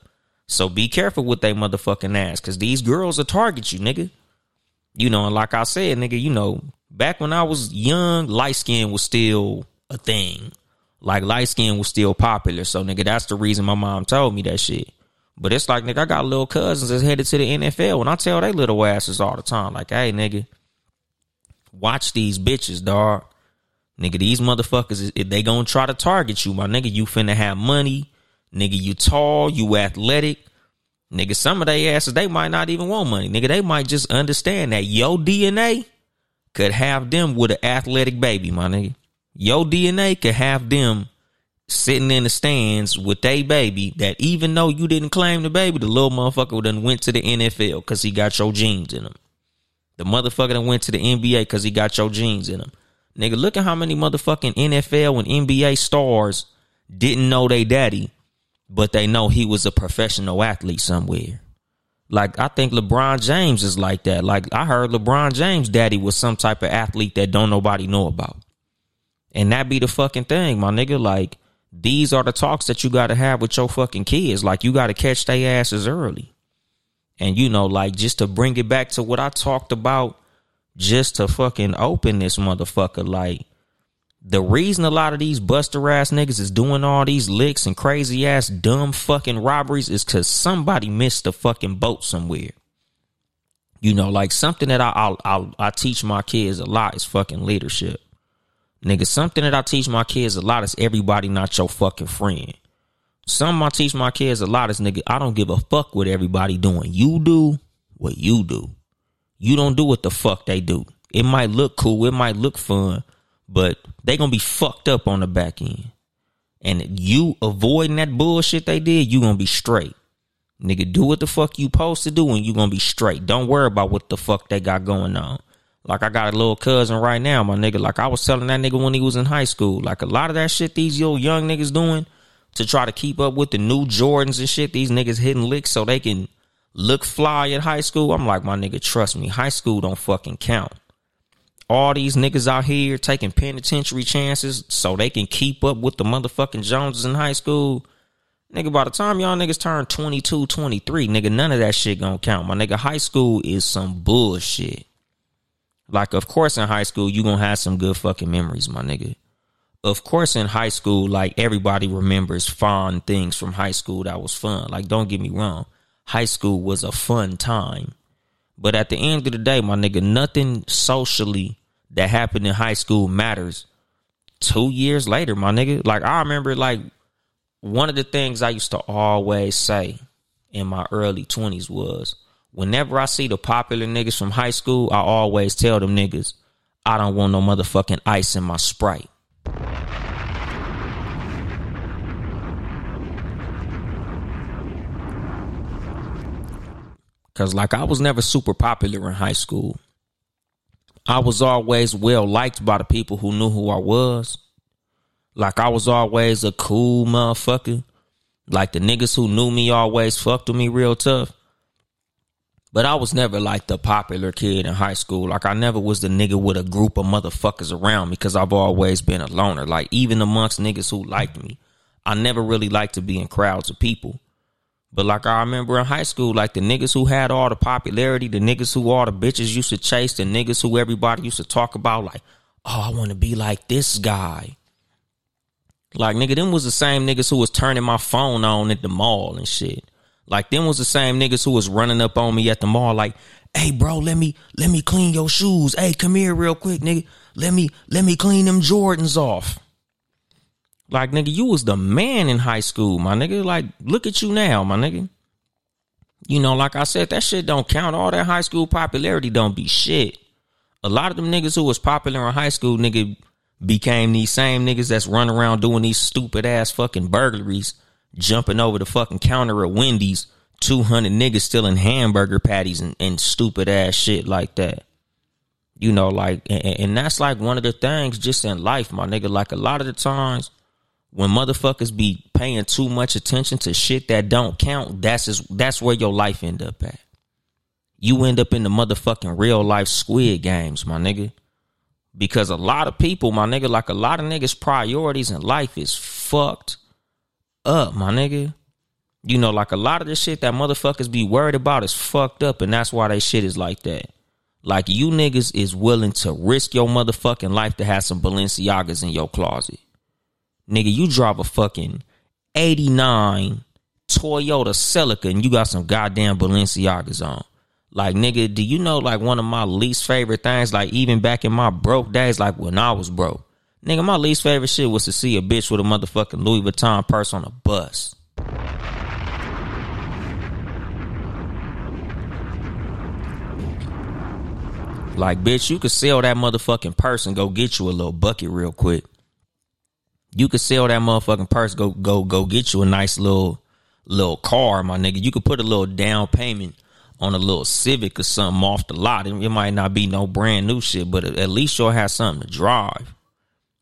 So be careful with they motherfucking ass, cause these girls will target you, nigga. You know, and like I said, nigga, you know, back when I was young, light skin was still a thing. Like light skin was still popular. So nigga, that's the reason my mom told me that shit. But it's like, nigga, I got little cousins that's headed to the NFL and I tell they little asses all the time, like, hey, nigga, watch these bitches, dog. Nigga, these motherfuckers, if they gonna try to target you, my nigga, you finna have money. Nigga, you tall, you athletic. Nigga, some of they asses, they might not even want money. Nigga, they might just understand that your DNA could have them with an athletic baby, my nigga. Your DNA could have them sitting in the stands with a baby that even though you didn't claim the baby, the little motherfucker done went to the NFL because he got your genes in him. The motherfucker that went to the NBA because he got your genes in him. Nigga, look at how many motherfucking NFL and NBA stars didn't know they daddy, but they know he was a professional athlete somewhere. Like I think LeBron James is like that. Like I heard LeBron James daddy was some type of athlete that don't nobody know about. And that be the fucking thing, my nigga. Like these are the talks that you gotta have with your fucking kids. Like you gotta catch their asses early. And you know, like just to bring it back to what I talked about, just to fucking open this motherfucker, like the reason a lot of these buster ass niggas is doing all these licks and crazy ass dumb fucking robberies is cause somebody missed the fucking boat somewhere. You know, like something that I I I, I teach my kids a lot is fucking leadership. Nigga, something that I teach my kids a lot is everybody not your fucking friend. Something I teach my kids a lot is nigga, I don't give a fuck what everybody doing. You do what you do. You don't do what the fuck they do. It might look cool, it might look fun, but they gonna be fucked up on the back end. And you avoiding that bullshit they did, you gonna be straight. Nigga, do what the fuck you supposed to do and you gonna be straight. Don't worry about what the fuck they got going on. Like I got a little cousin right now, my nigga. Like I was telling that nigga when he was in high school. Like a lot of that shit these young young niggas doing to try to keep up with the new Jordans and shit. These niggas hitting licks so they can look fly at high school, I'm like, my nigga, trust me, high school don't fucking count. All these niggas out here taking penitentiary chances so they can keep up with the motherfucking Joneses in high school. Nigga, by the time y'all niggas turn 22, 23, nigga, none of that shit gonna count. My nigga, high school is some bullshit. Like, of course, in high school, you gonna have some good fucking memories, my nigga. Of course, in high school, like, everybody remembers fond things from high school that was fun. Like, don't get me wrong. High school was a fun time. But at the end of the day, my nigga, nothing socially that happened in high school matters two years later, my nigga. Like, I remember, like, one of the things I used to always say in my early 20s was whenever I see the popular niggas from high school, I always tell them niggas, I don't want no motherfucking ice in my Sprite. Cause like I was never super popular in high school. I was always well liked by the people who knew who I was. Like I was always a cool motherfucker. Like the niggas who knew me always fucked with me real tough. But I was never like the popular kid in high school. Like I never was the nigga with a group of motherfuckers around me because I've always been a loner. Like even amongst niggas who liked me, I never really liked to be in crowds of people. But like I remember in high school, like the niggas who had all the popularity, the niggas who all the bitches used to chase, the niggas who everybody used to talk about, like, oh, I want to be like this guy. Like nigga, them was the same niggas who was turning my phone on at the mall and shit. Like them was the same niggas who was running up on me at the mall, like, hey bro, let me let me clean your shoes. Hey, come here real quick, nigga. Let me let me clean them Jordans off. Like nigga, you was the man in high school, my nigga. Like, look at you now, my nigga. You know, like I said, that shit don't count. All that high school popularity don't be shit. A lot of them niggas who was popular in high school, nigga, became these same niggas that's running around doing these stupid ass fucking burglaries, jumping over the fucking counter at Wendy's, 200 niggas stealing hamburger patties and, and stupid ass shit like that. You know, like, and, and that's like one of the things just in life, my nigga. Like, a lot of the times when motherfuckers be paying too much attention to shit that don't count, that's just, that's where your life end up at. You end up in the motherfucking real life squid games, my nigga. Because a lot of people, my nigga, like a lot of niggas' priorities in life is fucked up, my nigga. You know, like a lot of the shit that motherfuckers be worried about is fucked up, and that's why they shit is like that. Like you niggas is willing to risk your motherfucking life to have some Balenciagas in your closet. Nigga, you drive a fucking 89 Toyota Celica and you got some goddamn Balenciagas on. Like, nigga, do you know, like, one of my least favorite things, like, even back in my broke days, like, when I was broke, nigga, my least favorite shit was to see a bitch with a motherfucking Louis Vuitton purse on a bus. Like, bitch, you could sell that motherfucking purse and go get you a little bucket real quick. You could sell that motherfucking purse, go go go get you a nice little little car, my nigga. You could put a little down payment on a little Civic or something off the lot. It, it might not be no brand new shit, but at least you'll have something to drive.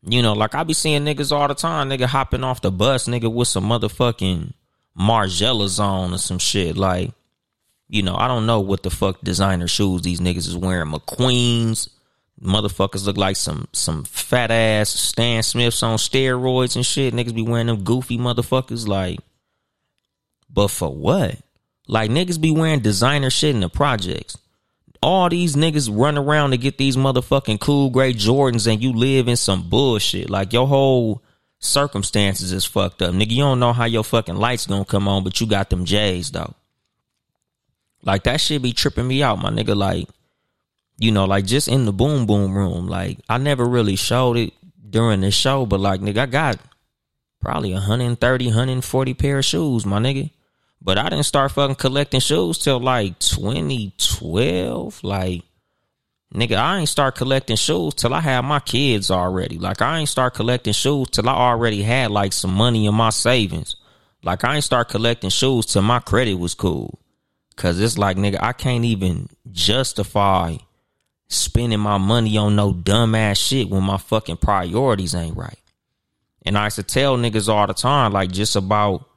You know, like I be seeing niggas all the time, nigga hopping off the bus, nigga with some motherfucking Margielas on or some shit. Like, you know, I don't know what the fuck designer shoes these niggas is wearing. McQueens, motherfuckers look like some some fat ass Stan Smiths on steroids and shit. Niggas be wearing them goofy motherfuckers. Like, but for what? Like niggas be wearing designer shit in the projects. All these niggas run around to get these motherfucking cool gray Jordans and you live in some bullshit. Like your whole circumstances is fucked up. Nigga, you don't know how your fucking lights gonna come on, but you got them J's though. Like that shit be tripping me out, my nigga. Like, you know, like just in the boom boom room. Like I never really showed it during the show, but like nigga, I got probably 130, 140 pair of shoes, my nigga. But I didn't start fucking collecting shoes till like 2012. Like, nigga, I ain't start collecting shoes till I had my kids already. Like, I ain't start collecting shoes till I already had like some money in my savings. Like, I ain't start collecting shoes till my credit was cool. Cause it's like, nigga, I can't even justify spending my money on no dumbass shit when my fucking priorities ain't right. And I used to tell niggas all the time, like, just about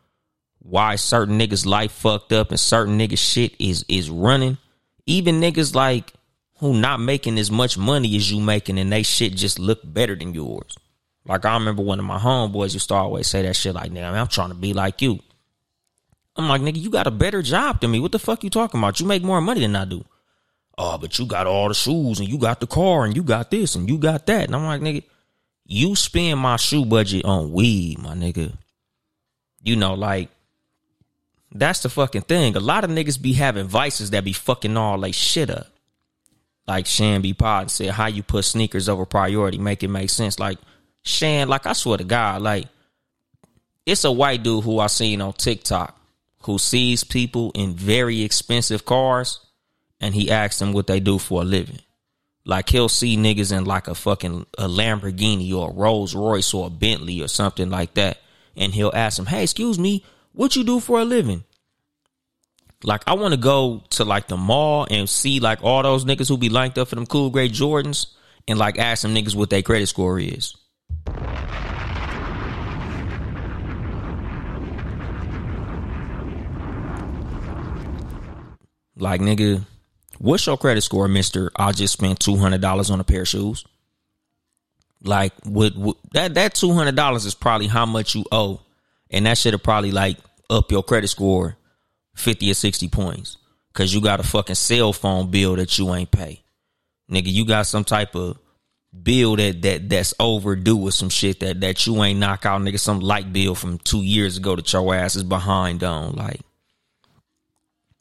why certain niggas life fucked up and certain niggas shit is is running. Even niggas like who not making as much money as you making and they shit just look better than yours. Like I remember one of my homeboys used to always say that shit like, nigga, I'm trying to be like you. I'm like, nigga, you got a better job than me. What the fuck you talking about? You make more money than I do. Oh, but you got all the shoes and you got the car and you got this and you got that. And I'm like, nigga, you spend my shoe budget on weed, my nigga. You know, like that's the fucking thing. A lot of niggas be having vices that be fucking all they shit up. Like Shan B. Pod said, how you put sneakers over priority, make it make sense. Like Shan, like I swear to God, like it's a white dude who I seen on TikTok who sees people in very expensive cars and he asks them what they do for a living. Like he'll see niggas in like a fucking a Lamborghini or a Rolls Royce or a Bentley or something like that. And he'll ask them, Hey, excuse me, what you do for a living? Like I want to go to like the mall and see like all those niggas who be linked up for them cool gray Jordans and like ask them niggas what their credit score is. Like nigga, what's your credit score, Mister? I just spent two hundred dollars on a pair of shoes. Like, what, what that that two hundred dollars is probably how much you owe, and that should have probably like up your credit score 50 or 60 points because you got a fucking cell phone bill that you ain't pay. Nigga, you got some type of bill that that that's overdue with some shit that that you ain't knock out, nigga. Some light bill from two years ago that your ass is behind on. Like,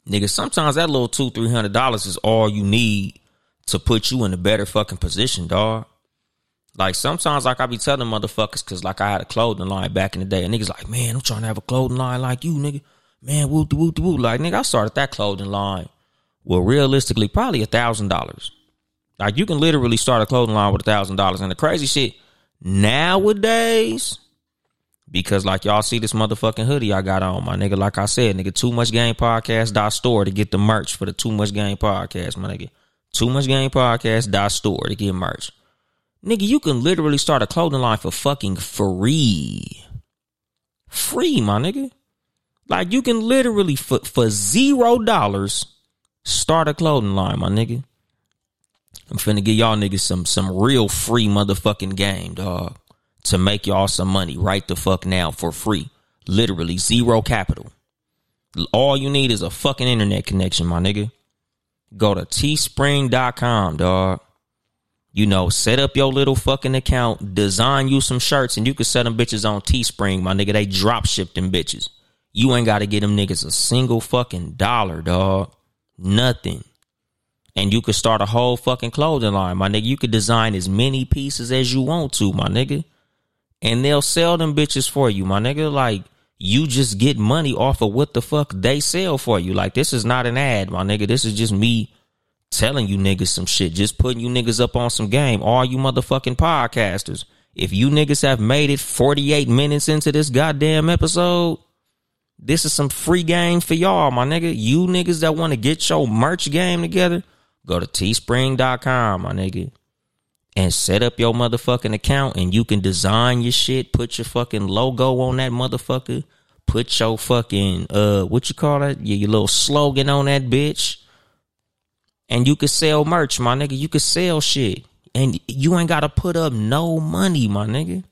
nigga, sometimes that little two three hundred dollars is all you need to put you in a better fucking position, dog. Like sometimes, like I be telling motherfuckers, cause like I had a clothing line back in the day, and niggas like, man, I'm trying to have a clothing line like you, nigga man, woo woo woo. Like, nigga, I started that clothing line. Well, realistically, probably a thousand dollars. Like, you can literally start a clothing line with a thousand dollars. And the crazy shit nowadays, because like y'all see this motherfucking hoodie I got on, my nigga. Like I said, nigga, too much game podcast dot store to get the merch for the too much game podcast, my nigga. Too much game podcast dot store to get merch. Nigga, you can literally start a clothing line for fucking free. Free, my nigga. Like you can literally for for zero dollars start a clothing line, my nigga. I'm finna give y'all niggas some some real free motherfucking game, dog. To make y'all some money right the fuck now for free. Literally zero capital. All you need is a fucking internet connection, my nigga. Go to teespring.com, dog. You know, set up your little fucking account, design you some shirts, and you can set them bitches on Teespring, my nigga. They drop ship them bitches. You ain't got to get them niggas a single fucking dollar, dog. Nothing. And you could start a whole fucking clothing line, my nigga. You could design as many pieces as you want to, my nigga. And they'll sell them bitches for you, my nigga. Like, you just get money off of what the fuck they sell for you. Like, this is not an ad, my nigga. This is just me telling you niggas some shit. Just putting you niggas up on some game. All you motherfucking podcasters. If you niggas have made it 48 minutes into this goddamn episode, this is some free game for y'all, my nigga. You niggas that want to get your merch game together, go to teespring.com, my nigga. And set up your motherfucking account and you can design your shit, put your fucking logo on that motherfucker, put your fucking uh what you call that? Your, your little slogan on that bitch. And you can sell merch, my nigga. You can sell shit. And you ain't gotta put up no money, my nigga.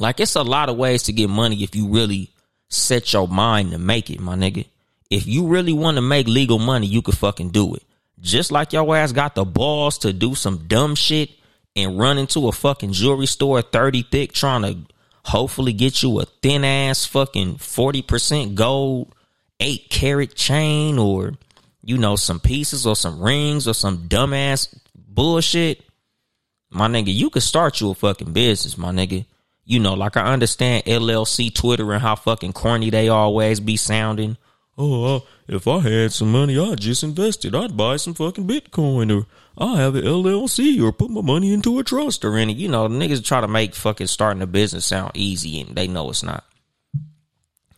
Like it's a lot of ways to get money if you really set your mind to make it, my nigga. If you really want to make legal money, you could fucking do it. Just like your ass got the balls to do some dumb shit and run into a fucking jewelry store 30 thick trying to hopefully get you a thin ass fucking 40% gold 8 carat chain or you know some pieces or some rings or some dumb ass bullshit. My nigga, you could start you a fucking business, my nigga you know, like I understand LLC Twitter and how fucking corny they always be sounding. Oh, uh, if I had some money, I'd just invest it. I'd buy some fucking Bitcoin or I have an LLC or put my money into a trust or any. You know, niggas try to make fucking starting a business sound easy and they know it's not.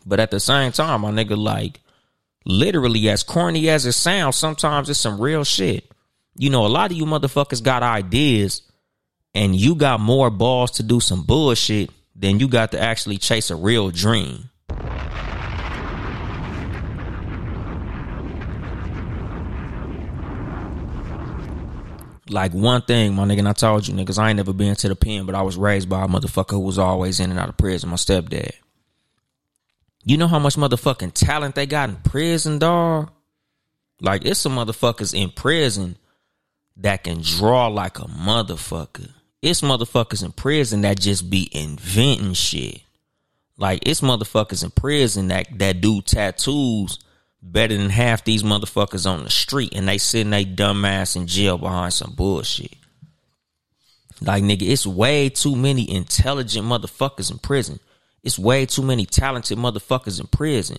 But at the same time, my nigga, like, literally as corny as it sounds, sometimes it's some real shit. You know, a lot of you motherfuckers got ideas and you got more balls to do some bullshit than you got to actually chase a real dream. Like one thing, my nigga, and I told you niggas, I ain't never been to the pen, but I was raised by a motherfucker who was always in and out of prison, my stepdad. You know how much motherfucking talent they got in prison, dog? Like, it's some motherfuckers in prison that can draw like a motherfucker. It's motherfuckers in prison that just be inventing shit. Like, it's motherfuckers in prison that, that do tattoos better than half these motherfuckers on the street and they sitting they dumb ass in jail behind some bullshit. Like nigga, it's way too many intelligent motherfuckers in prison. It's way too many talented motherfuckers in prison.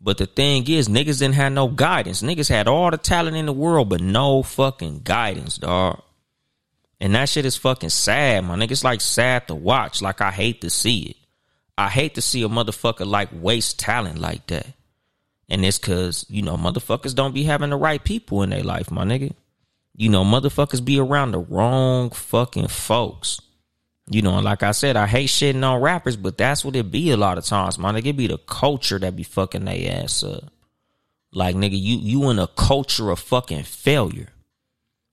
But the thing is, niggas didn't have no guidance. Niggas had all the talent in the world, but no fucking guidance, dog. And that shit is fucking sad, my nigga. It's like sad to watch. Like I hate to see it. I hate to see a motherfucker like waste talent like that. And it's cause, you know, motherfuckers don't be having the right people in their life, my nigga. You know, motherfuckers be around the wrong fucking folks. You know, like I said, I hate shitting on rappers, but that's what it be a lot of times, my nigga. It be the culture that be fucking they ass up. Like, nigga, you you in a culture of fucking failure.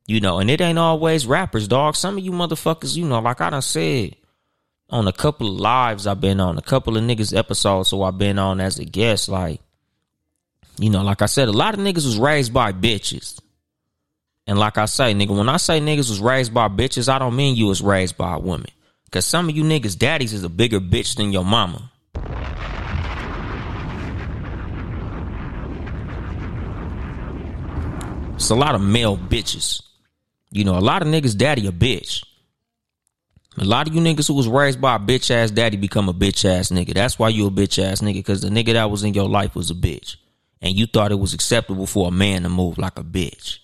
You know, and it ain't always rappers, dog. Some of you motherfuckers, you know, like I done said on a couple of lives I've been on, a couple of niggas episodes, so I've been on as a guest, like you know, like I said, a lot of niggas was raised by bitches. And like I say, nigga, when I say niggas was raised by bitches, I don't mean you was raised by a woman. Cause some of you niggas daddies is a bigger bitch than your mama. It's a lot of male bitches. You know, a lot of niggas daddy a bitch. A lot of you niggas who was raised by a bitch ass daddy become a bitch ass nigga. That's why you a bitch ass nigga, cause the nigga that was in your life was a bitch and you thought it was acceptable for a man to move like a bitch.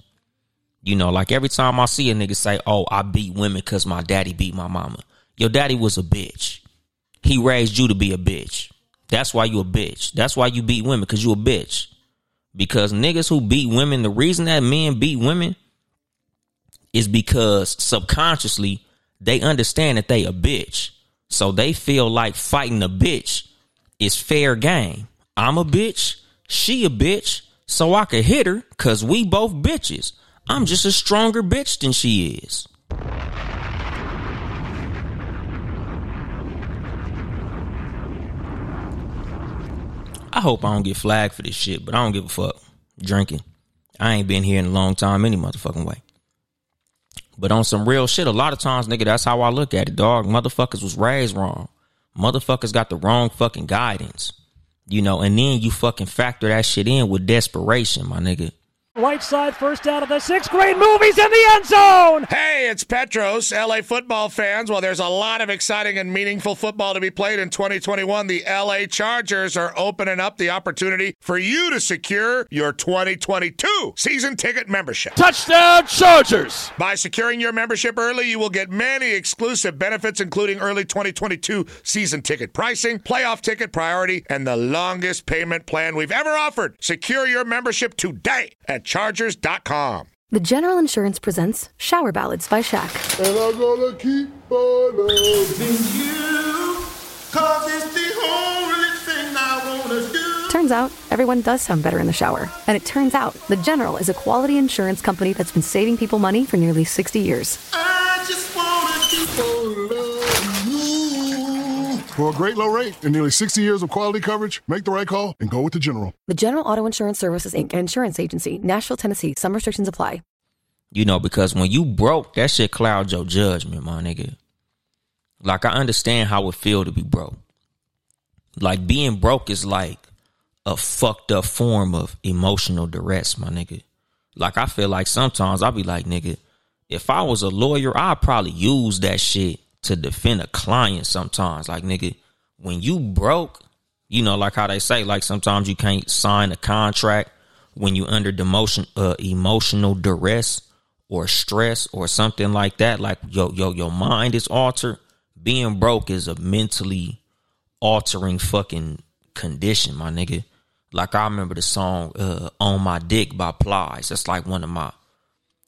You know, like every time I see a nigga say, "Oh, I beat women because my daddy beat my mama." Your daddy was a bitch. He raised you to be a bitch. That's why you a bitch. That's why you beat women because you a bitch. Because niggas who beat women, the reason that men beat women is because subconsciously they understand that they a bitch. So they feel like fighting a bitch is fair game. I'm a bitch. She a bitch, so I could hit her cause we both bitches. I'm just a stronger bitch than she is. I hope I don't get flagged for this shit, but I don't give a fuck. Drinking. I ain't been here in a long time any motherfucking way. But on some real shit, a lot of times, nigga, that's how I look at it, dog. Motherfuckers was raised wrong. Motherfuckers got the wrong fucking guidance. You know, and then you fucking factor that shit in with desperation, my nigga. Right side, first out of the six. Great movies in the end zone. Hey, it's Petros, LA football fans. Well, there's a lot of exciting and meaningful football to be played in 2021. The LA Chargers are opening up the opportunity for you to secure your 2022 season ticket membership. Touchdown, Chargers! By securing your membership early, you will get many exclusive benefits, including early 2022 season ticket pricing, playoff ticket priority, and the longest payment plan we've ever offered. Secure your membership today at Chargers.com. The General Insurance presents Shower Ballads by Shaq. And I'm gonna keep on loving you, cause it's the only thing I wanna do. Turns out, everyone does sound better in the shower. And it turns out, The General is a quality insurance company that's been saving people money for nearly 60 years. For a great low rate and nearly 60 years of quality coverage, make the right call and go with the General. The General Auto Insurance Services, Inc., insurance agency, Nashville, Tennessee. Some restrictions apply. You know, because when you broke, that shit clouds your judgment, my nigga. Like I understand how it feel to be broke. Like being broke is like a fucked up form of emotional duress, my nigga. Like I feel like sometimes I'll be like, nigga, if I was a lawyer, I'd probably use that shit to defend a client sometimes. Like, nigga, when you broke, you know, like how they say, like sometimes you can't sign a contract when you under demotion, uh, emotional duress or stress or something like that. Like yo, yo, your mind is altered. Being broke is a mentally altering fucking condition, my nigga. Like I remember the song uh, "On My Dick" by Plies. That's like one of my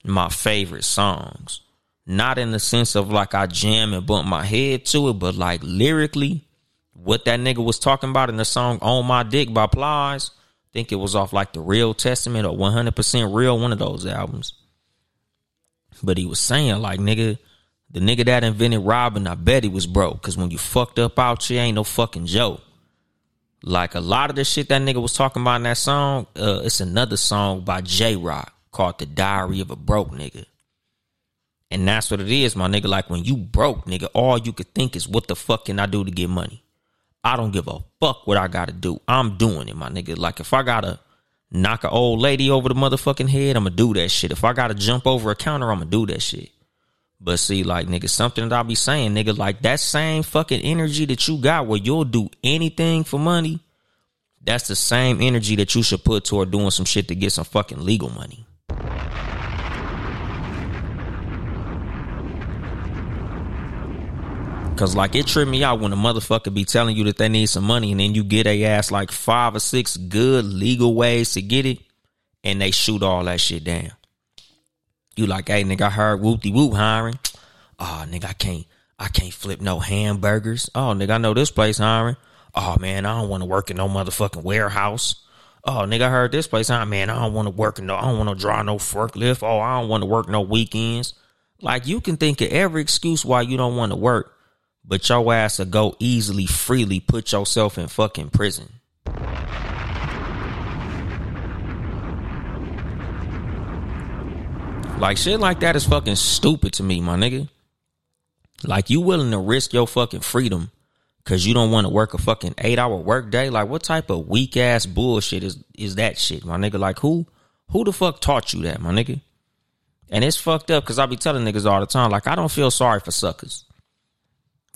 my favorite songs. Not in the sense of like I jam and bump my head to it, but like lyrically, what that nigga was talking about in the song "On My Dick" by Plies. I think it was off like the Real Testament or 100% Real, one of those albums. But he was saying like nigga, the nigga that invented robbing, I bet he was broke. Cause when you fucked up out here, ain't no fucking joke. Like a lot of the shit that nigga was talking about in that song, uh, it's another song by J Rock called The Diary of a Broke Nigga. And that's what it is, my nigga. Like when you broke, nigga, all you could think is what the fuck can I do to get money? I don't give a fuck what I gotta do. I'm doing it, my nigga. Like if I gotta knock an old lady over the motherfucking head, I'ma do that shit. If I gotta jump over a counter, I'ma do that shit. But see, like nigga, something that I be saying, nigga, like that same fucking energy that you got where you'll do anything for money, that's the same energy that you should put toward doing some shit to get some fucking legal money. Cause like it tripped me out when a motherfucker be telling you that they need some money and then you get a ass like five or six good legal ways to get it and they shoot all that shit down. You like, hey nigga, I heard whoopty whoop hiring. Oh nigga, I can't I can't flip no hamburgers. Oh nigga, I know this place hiring. Oh man, I don't want to work in no motherfucking warehouse. Oh nigga, I heard this place. Oh man, I don't want to work in no I don't want to draw no forklift. Oh, I don't want to work no weekends. Like you can think of every excuse why you don't want to work but your ass will go easily, freely put yourself in fucking prison. Like shit like that is fucking stupid to me, my nigga. Like you willing to risk your fucking freedom cause you don't want to work a fucking eight hour work day? Like what type of weak ass bullshit is is that shit, my nigga? Like who who the fuck taught you that, my nigga? And it's fucked up because I be telling niggas all the time, like I don't feel sorry for suckers.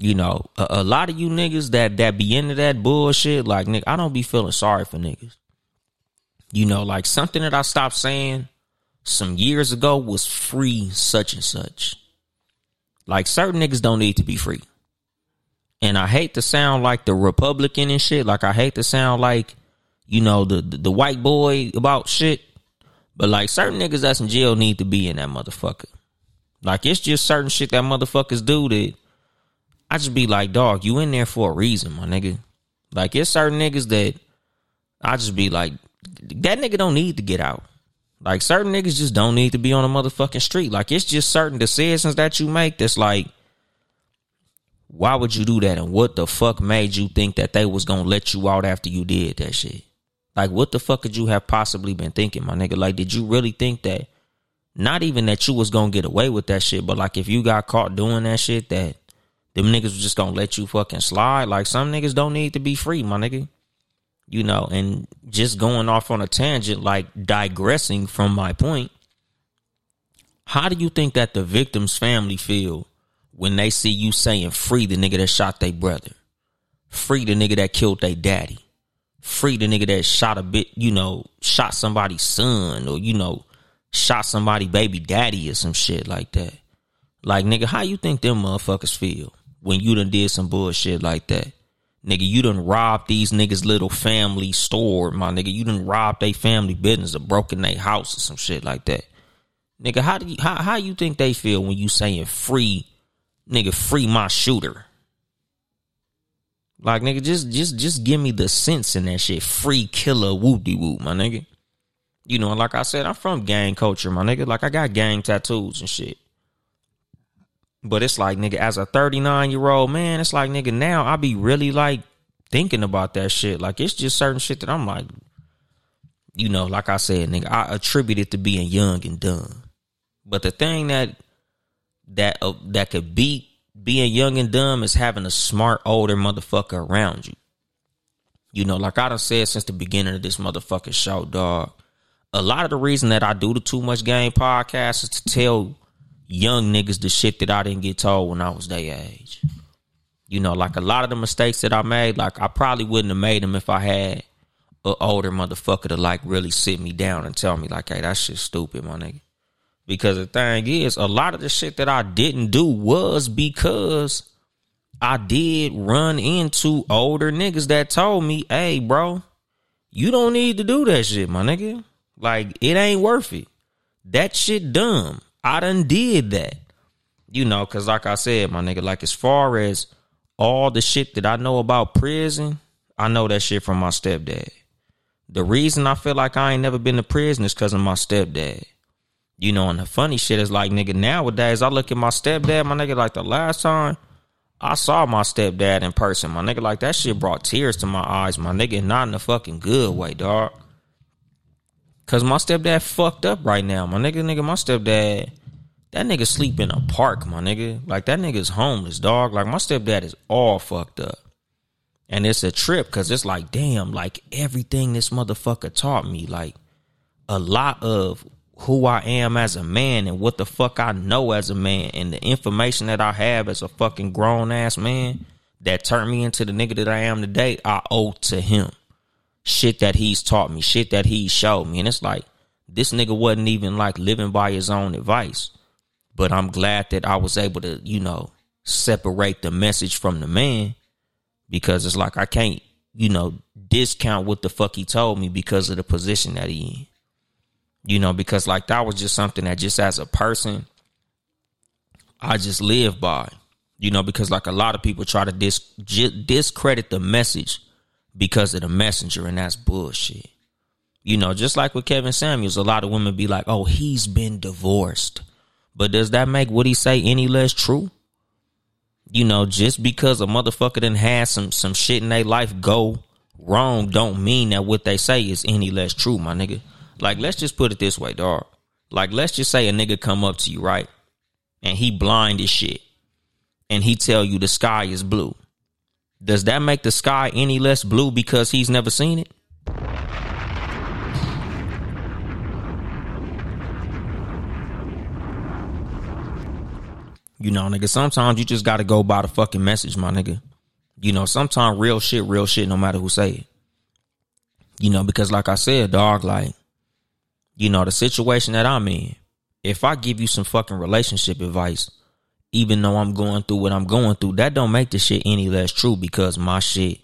You know, a, a, lot of you niggas that that be into that bullshit, like nigga, I don't be feeling sorry for niggas. You know, like something that I stopped saying some years ago was free such and such. Like certain niggas don't need to be free. And I hate to sound like the Republican and shit. Like I hate to sound like, you know, the, the, the white boy about shit. But like certain niggas that's in jail need to be in that motherfucker. Like it's just certain shit that motherfuckers do that I just be like, dog, you in there for a reason, my nigga. Like, it's certain niggas that I just be like, that nigga don't need to get out. Like, certain niggas just don't need to be on a motherfucking street. Like, it's just certain decisions that you make that's like, why would you do that? And what the fuck made you think that they was gonna let you out after you did that shit? Like, what the fuck could you have possibly been thinking, my nigga? Like, did you really think that? Not even that you was gonna get away with that shit, but like if you got caught doing that shit, that them niggas was just gonna let you fucking slide. Like some niggas don't need to be free, my nigga. You know, and just going off on a tangent, like digressing from my point. How do you think that the victim's family feel when they see you saying free the nigga that shot their brother? Free the nigga that killed their daddy. Free the nigga that shot a bit, you know, shot somebody's son or, you know, shot somebody baby daddy or some shit like that. Like, nigga, how you think them motherfuckers feel? When you done did some bullshit like that. Nigga, you done robbed these niggas' little family store, my nigga. You done robbed their family business or broken their house or some shit like that. Nigga, how do you how how you think they feel when you saying free nigga free my shooter? Like nigga, just just just give me the sense in that shit. Free killer whoopty whoop, my nigga. You know, like I said, I'm from gang culture, my nigga. Like I got gang tattoos and shit. But it's like, nigga, as a 39 year old man, it's like, nigga, now I be really like thinking about that shit. Like, it's just certain shit that I'm like, you know, like I said, nigga, I attribute it to being young and dumb. But the thing that that uh, that could beat being young and dumb is having a smart older motherfucker around you. You know, like I done said since the beginning of this motherfucking show, dog. A lot of the reason that I do the Too Much Game podcast is to tell young niggas the shit that I didn't get told when I was their age. You know, like a lot of the mistakes that I made, like I probably wouldn't have made them if I had an older motherfucker to like really sit me down and tell me like, hey, that shit's stupid, my nigga. Because the thing is, a lot of the shit that I didn't do was because I did run into older niggas that told me, hey, bro, you don't need to do that shit, my nigga. Like, it ain't worth it. That shit dumb. I done did that. You know, cause like I said, my nigga, like as far as all the shit that I know about prison, I know that shit from my stepdad. The reason I feel like I ain't never been to prison is because of my stepdad. You know, and the funny shit is like, nigga, nowadays I look at my stepdad, my nigga, like the last time I saw my stepdad in person, my nigga, like that shit brought tears to my eyes, my nigga, not in a fucking good way, dog. Cause my stepdad fucked up right now, my nigga, nigga, my stepdad, that nigga sleep in a park, my nigga. Like that nigga's homeless, dog. Like my stepdad is all fucked up. And it's a trip because it's like, damn, like everything this motherfucker taught me, like a lot of who I am as a man and what the fuck I know as a man and the information that I have as a fucking grown ass man that turned me into the nigga that I am today, I owe to him. Shit that he's taught me, shit that he showed me. And it's like, this nigga wasn't even like living by his own advice. But I'm glad that I was able to, you know, separate the message from the man because it's like I can't, you know, discount what the fuck he told me because of the position that he in. You know, because like that was just something that just as a person, I just live by. You know, because like a lot of people try to dis- discredit the message because of the messenger, and that's bullshit. You know, just like with Kevin Samuels, a lot of women be like, "Oh, he's been divorced," but does that make what he say any less true? You know, just because a motherfucker didn't have some some shit in their life go wrong, don't mean that what they say is any less true, my nigga. Like, let's just put it this way, dog. Like, let's just say a nigga come up to you, right? And he blind as shit. And he tell you the sky is blue. Does that make the sky any less blue because he's never seen it? You know, nigga, sometimes you just gotta go by the fucking message, my nigga. You know, sometimes real shit, real shit, no matter who say it. You know, because like I said, dog, like, you know, the situation that I'm in, if I give you some fucking relationship advice, even though I'm going through what I'm going through, that don't make the shit any less true because my shit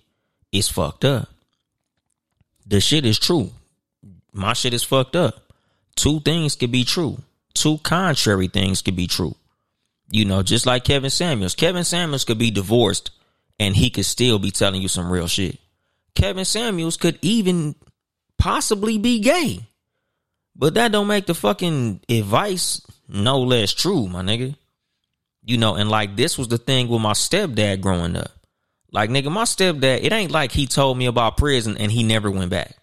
is fucked up. The shit is true. My shit is fucked up. Two things could be true. Two contrary things could be true. You know, just like Kevin Samuels. Kevin Samuels could be divorced and he could still be telling you some real shit. Kevin Samuels could even possibly be gay. But that don't make the fucking advice no less true, my nigga. You know, and like this was the thing with my stepdad growing up. Like, nigga, my stepdad, it ain't like he told me about prison and he never went back.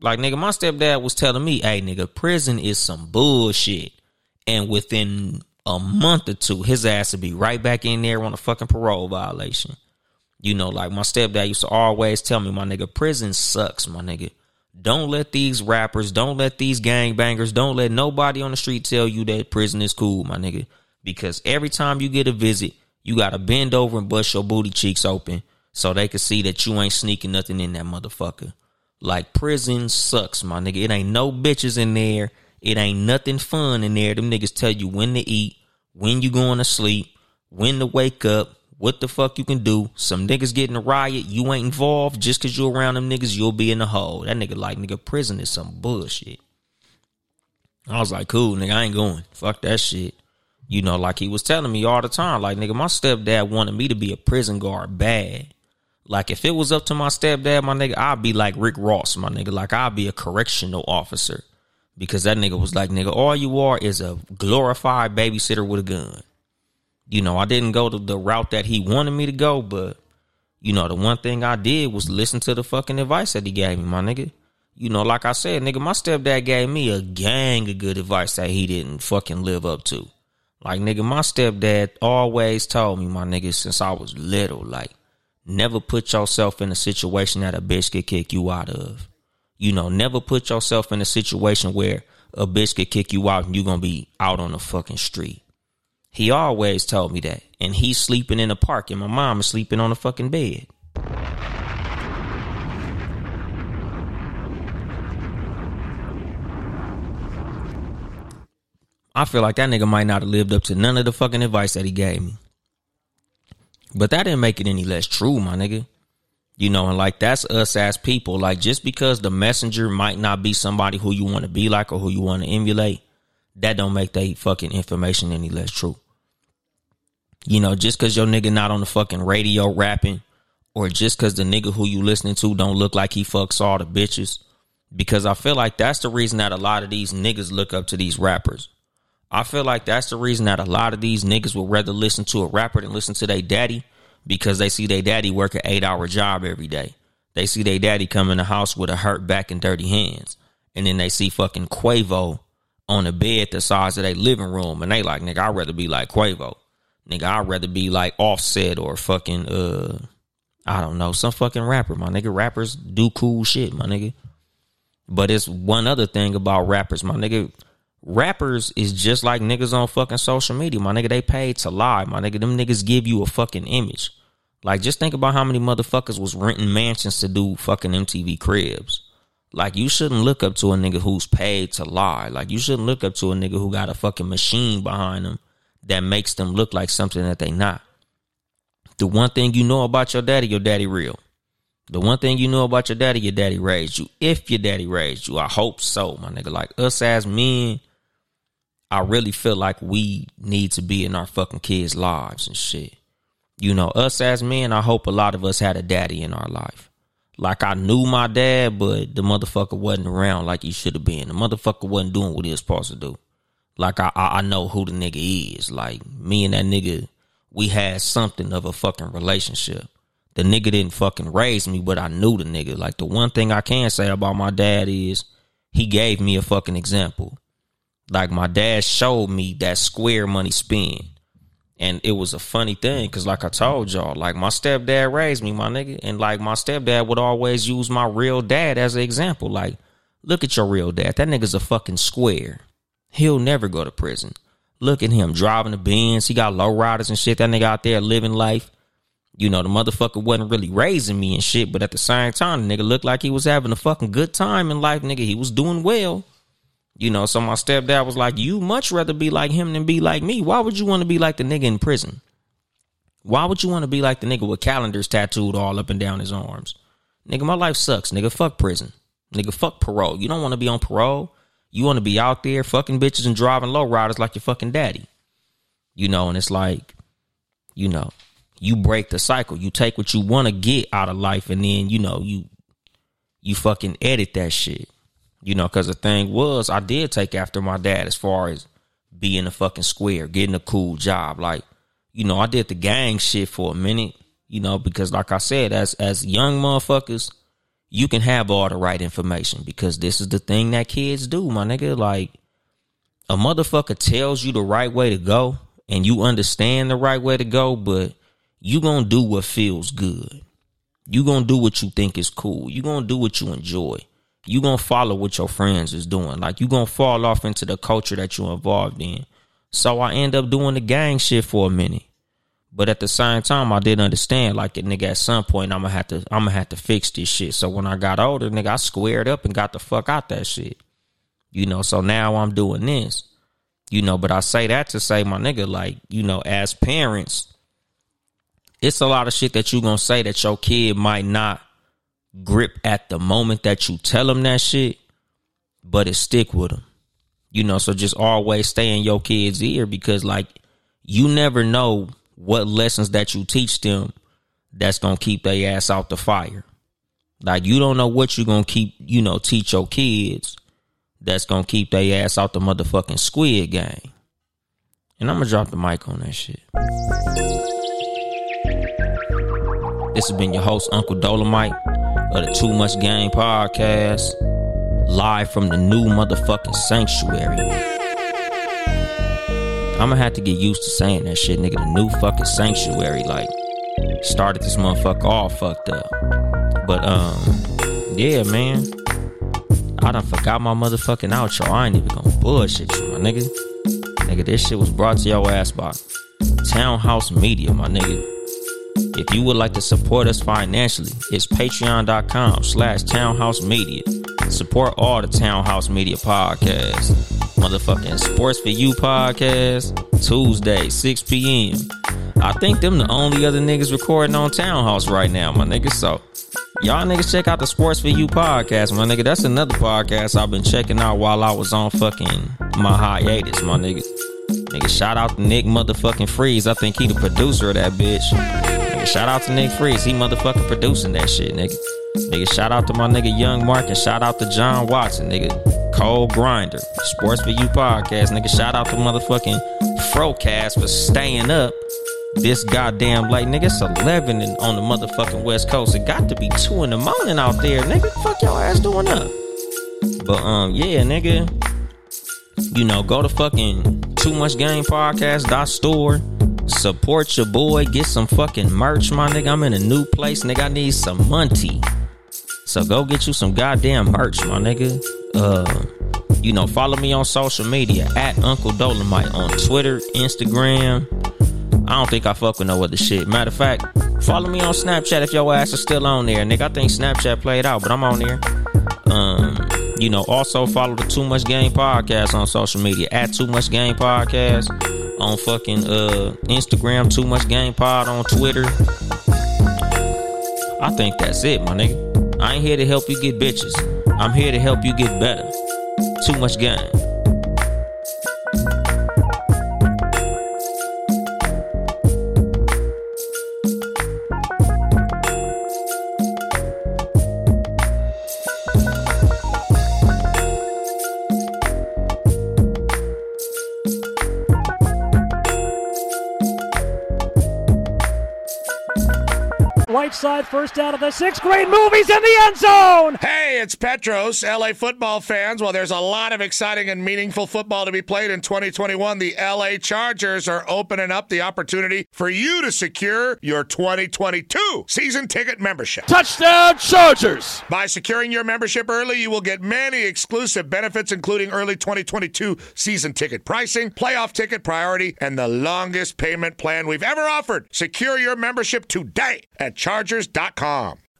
Like, nigga, my stepdad was telling me, hey, nigga, prison is some bullshit. And within a month or two, his ass would be right back in there on a fucking parole violation. You know, like my stepdad used to always tell me, my nigga, prison sucks, my nigga. Don't let these rappers, don't let these gangbangers, don't let nobody on the street tell you that prison is cool, my nigga. Because every time you get a visit, you gotta bend over and bust your booty cheeks open so they can see that you ain't sneaking nothing in that motherfucker. Like prison sucks, my nigga. It ain't no bitches in there. It ain't nothing fun in there. Them niggas tell you when to eat, when you going to sleep, when to wake up, what the fuck you can do. Some niggas get in a riot, you ain't involved. Just cause you around them niggas, you'll be in the hole. That nigga like, nigga, prison is some bullshit. I was like, cool, nigga, I ain't going. Fuck that shit. You know, like he was telling me all the time, like, nigga, my stepdad wanted me to be a prison guard bad. Like, if it was up to my stepdad, my nigga, I'd be like Rick Ross, my nigga. Like, I'd be a correctional officer. Because that nigga was like, nigga, all you are is a glorified babysitter with a gun you know, I didn't go to the route that he wanted me to go, but you know, the one thing I did was listen to the fucking advice that he gave me, my nigga. You know, like I said, nigga, my stepdad gave me a gang of good advice that he didn't fucking live up to. Like, nigga, my stepdad always told me, my nigga, since I was little, like, never put yourself in a situation that a bitch could kick you out of. You know, never put yourself in a situation where a bitch could kick you out and you're gonna be out on the fucking street. He always told me that. And he's sleeping in the park and my mom is sleeping on the fucking bed. I feel like that nigga might not have lived up to none of the fucking advice that he gave me. But that didn't make it any less true, my nigga. You know, and like that's us as people. Like just because the messenger might not be somebody who you want to be like or who you want to emulate, that don't make that fucking information any less true. You know, just cause your nigga not on the fucking radio rapping, or just cause the nigga who you listening to don't look like he fucks all the bitches. Because I feel like that's the reason that a lot of these niggas look up to these rappers. I feel like that's the reason that a lot of these niggas would rather listen to a rapper than listen to their daddy because they see their daddy work an eight hour job every day. They see their daddy come in the house with a hurt back and dirty hands. And then they see fucking Quavo on a bed the size of their living room. And they like, nigga, I'd rather be like Quavo. Nigga, I'd rather be like Offset or fucking, uh, I don't know, some fucking rapper, my nigga. Rappers do cool shit, my nigga. But it's one other thing about rappers, my nigga. Rappers is just like niggas on fucking social media, my nigga. They paid to lie, my nigga. Them niggas give you a fucking image. Like, just think about how many motherfuckers was renting mansions to do fucking MTV cribs. Like, you shouldn't look up to a nigga who's paid to lie. Like, you shouldn't look up to a nigga who got a fucking machine behind them that makes them look like something that they not. The one thing you know about your daddy, your daddy real. The one thing you know about your daddy, your daddy raised you. If your daddy raised you, I hope so, my nigga. Like us as men, I really feel like we need to be in our fucking kids' lives and shit. You know, us as men, I hope a lot of us had a daddy in our life. Like I knew my dad, but the motherfucker wasn't around like he should have been. The motherfucker wasn't doing what he was supposed to do. Like I, I know who the nigga is. Like me and that nigga, we had something of a fucking relationship. The nigga didn't fucking raise me, but I knew the nigga. Like the one thing I can say about my dad is he gave me a fucking example. Like my dad showed me that square money spin. And it was a funny thing because, like I told y'all, like my stepdad raised me, my nigga. And like my stepdad would always use my real dad as an example. Like, look at your real dad. That nigga's a fucking square. He'll never go to prison. Look at him driving the Benz. He got low riders and shit. That nigga out there living life. You know, the motherfucker wasn't really raising me and shit, but at the same time, the nigga looked like he was having a fucking good time in life, nigga. He was doing well. You know, so my stepdad was like, You much rather be like him than be like me. Why would you want to be like the nigga in prison? Why would you want to be like the nigga with calendars tattooed all up and down his arms? Nigga, my life sucks. Nigga, fuck prison. Nigga, fuck parole. You don't want to be on parole. You want to be out there fucking bitches and driving low riders like your fucking daddy. You know, and it's like, you know, you break the cycle. You take what you want to get out of life and then, you know, you you fucking edit that shit. You know, because the thing was, I did take after my dad as far as being a fucking square, getting a cool job. Like, you know, I did the gang shit for a minute, you know, because like I said, as as young motherfuckers, you can have all the right information because this is the thing that kids do, my nigga. Like, a motherfucker tells you the right way to go and you understand the right way to go, but you gonna do what feels good. You gonna do what you think is cool. You gonna do what you enjoy you gonna follow what your friends is doing. Like you gonna fall off into the culture that you're involved in. So I end up doing the gang shit for a minute. But at the same time, I didn't understand. Like, a nigga, at some point, I'm gonna have to, I'm gonna have to fix this shit. So when I got older, nigga, I squared up and got the fuck out that shit. You know, so now I'm doing this. You know, but I say that to say, my nigga, like, you know, as parents, it's a lot of shit that you gonna say that your kid might not grip at the moment that you tell them that shit, but it stick with them. You know, so just always stay in your kid's ear because like you never know what lessons that you teach them that's gonna keep their ass out the fire. Like you don't know what you're gonna keep, you know, teach your kids that's gonna keep their ass out the motherfucking squid game. And I'm gonna drop the mic on that shit. This has been your host, Uncle Dolemite of the Too Much Game podcast, live from the new motherfucking sanctuary. I'm gonna have to get used to saying that shit, nigga. The new fucking sanctuary, like, started this motherfucker all fucked up. But, um, yeah, man. I done forgot my motherfucking outro. I ain't even gonna bullshit you, my nigga. Nigga, this shit was brought to your ass by Townhouse Media, my nigga. If you would like to support us financially, it's patreon.com slash townhouse media. Support all the Townhouse Media podcasts. Motherfucking Sports for You podcast, Tuesday, 6 p.m. I think them the only other niggas recording on Townhouse right now, my nigga. So y'all niggas check out the Sports for You podcast, my nigga. That's another podcast I've been checking out while I was on fucking my hiatus, my nigga. Nigga, shout out to Nick motherfucking Freeze. I think he the producer of that bitch. Shout out to Nick Freeze. He motherfucking producing that shit, nigga. Nigga, shout out to my nigga Young Mark and shout out to John Watson, nigga. Cole Grinder, Sports for You podcast. Nigga, shout out to motherfucking Frocast for staying up this goddamn late. Nigga, it's 11 in, on the motherfucking West Coast. It got to be 2 in the morning out there. Nigga, fuck your ass doing up. But, um, yeah, nigga, you know, go to fucking Too Much Game Podcast dot store. Support your boy. Get some fucking merch, my nigga. I'm in a new place, nigga. I need some money. So go get you some goddamn merch, my nigga. Uh, you know, follow me on social media at Uncle Dolemite on Twitter, Instagram. I don't think I fuck with no other shit. Matter of fact, follow me on Snapchat if your ass is still on there, nigga. I think Snapchat played out, but I'm on there. Um, you know, also follow the Too Much Game Podcast on social media at Too Much Game Podcast on fucking uh Instagram, Too Much Game Pod on Twitter. I think that's it, my nigga. I ain't here to help you get bitches. I'm here to help you get better. Too much game. First down of the six. Great movies in the end zone. Hey, it's Petros, LA football fans. Well, there's a lot of exciting and meaningful football to be played in 2021. The LA Chargers are opening up the opportunity for you to secure your 2022 season ticket membership. Touchdown Chargers! By securing your membership early, you will get many exclusive benefits, including early 2022 season ticket pricing, playoff ticket priority, and the longest payment plan we've ever offered. Secure your membership today at Chargers.com.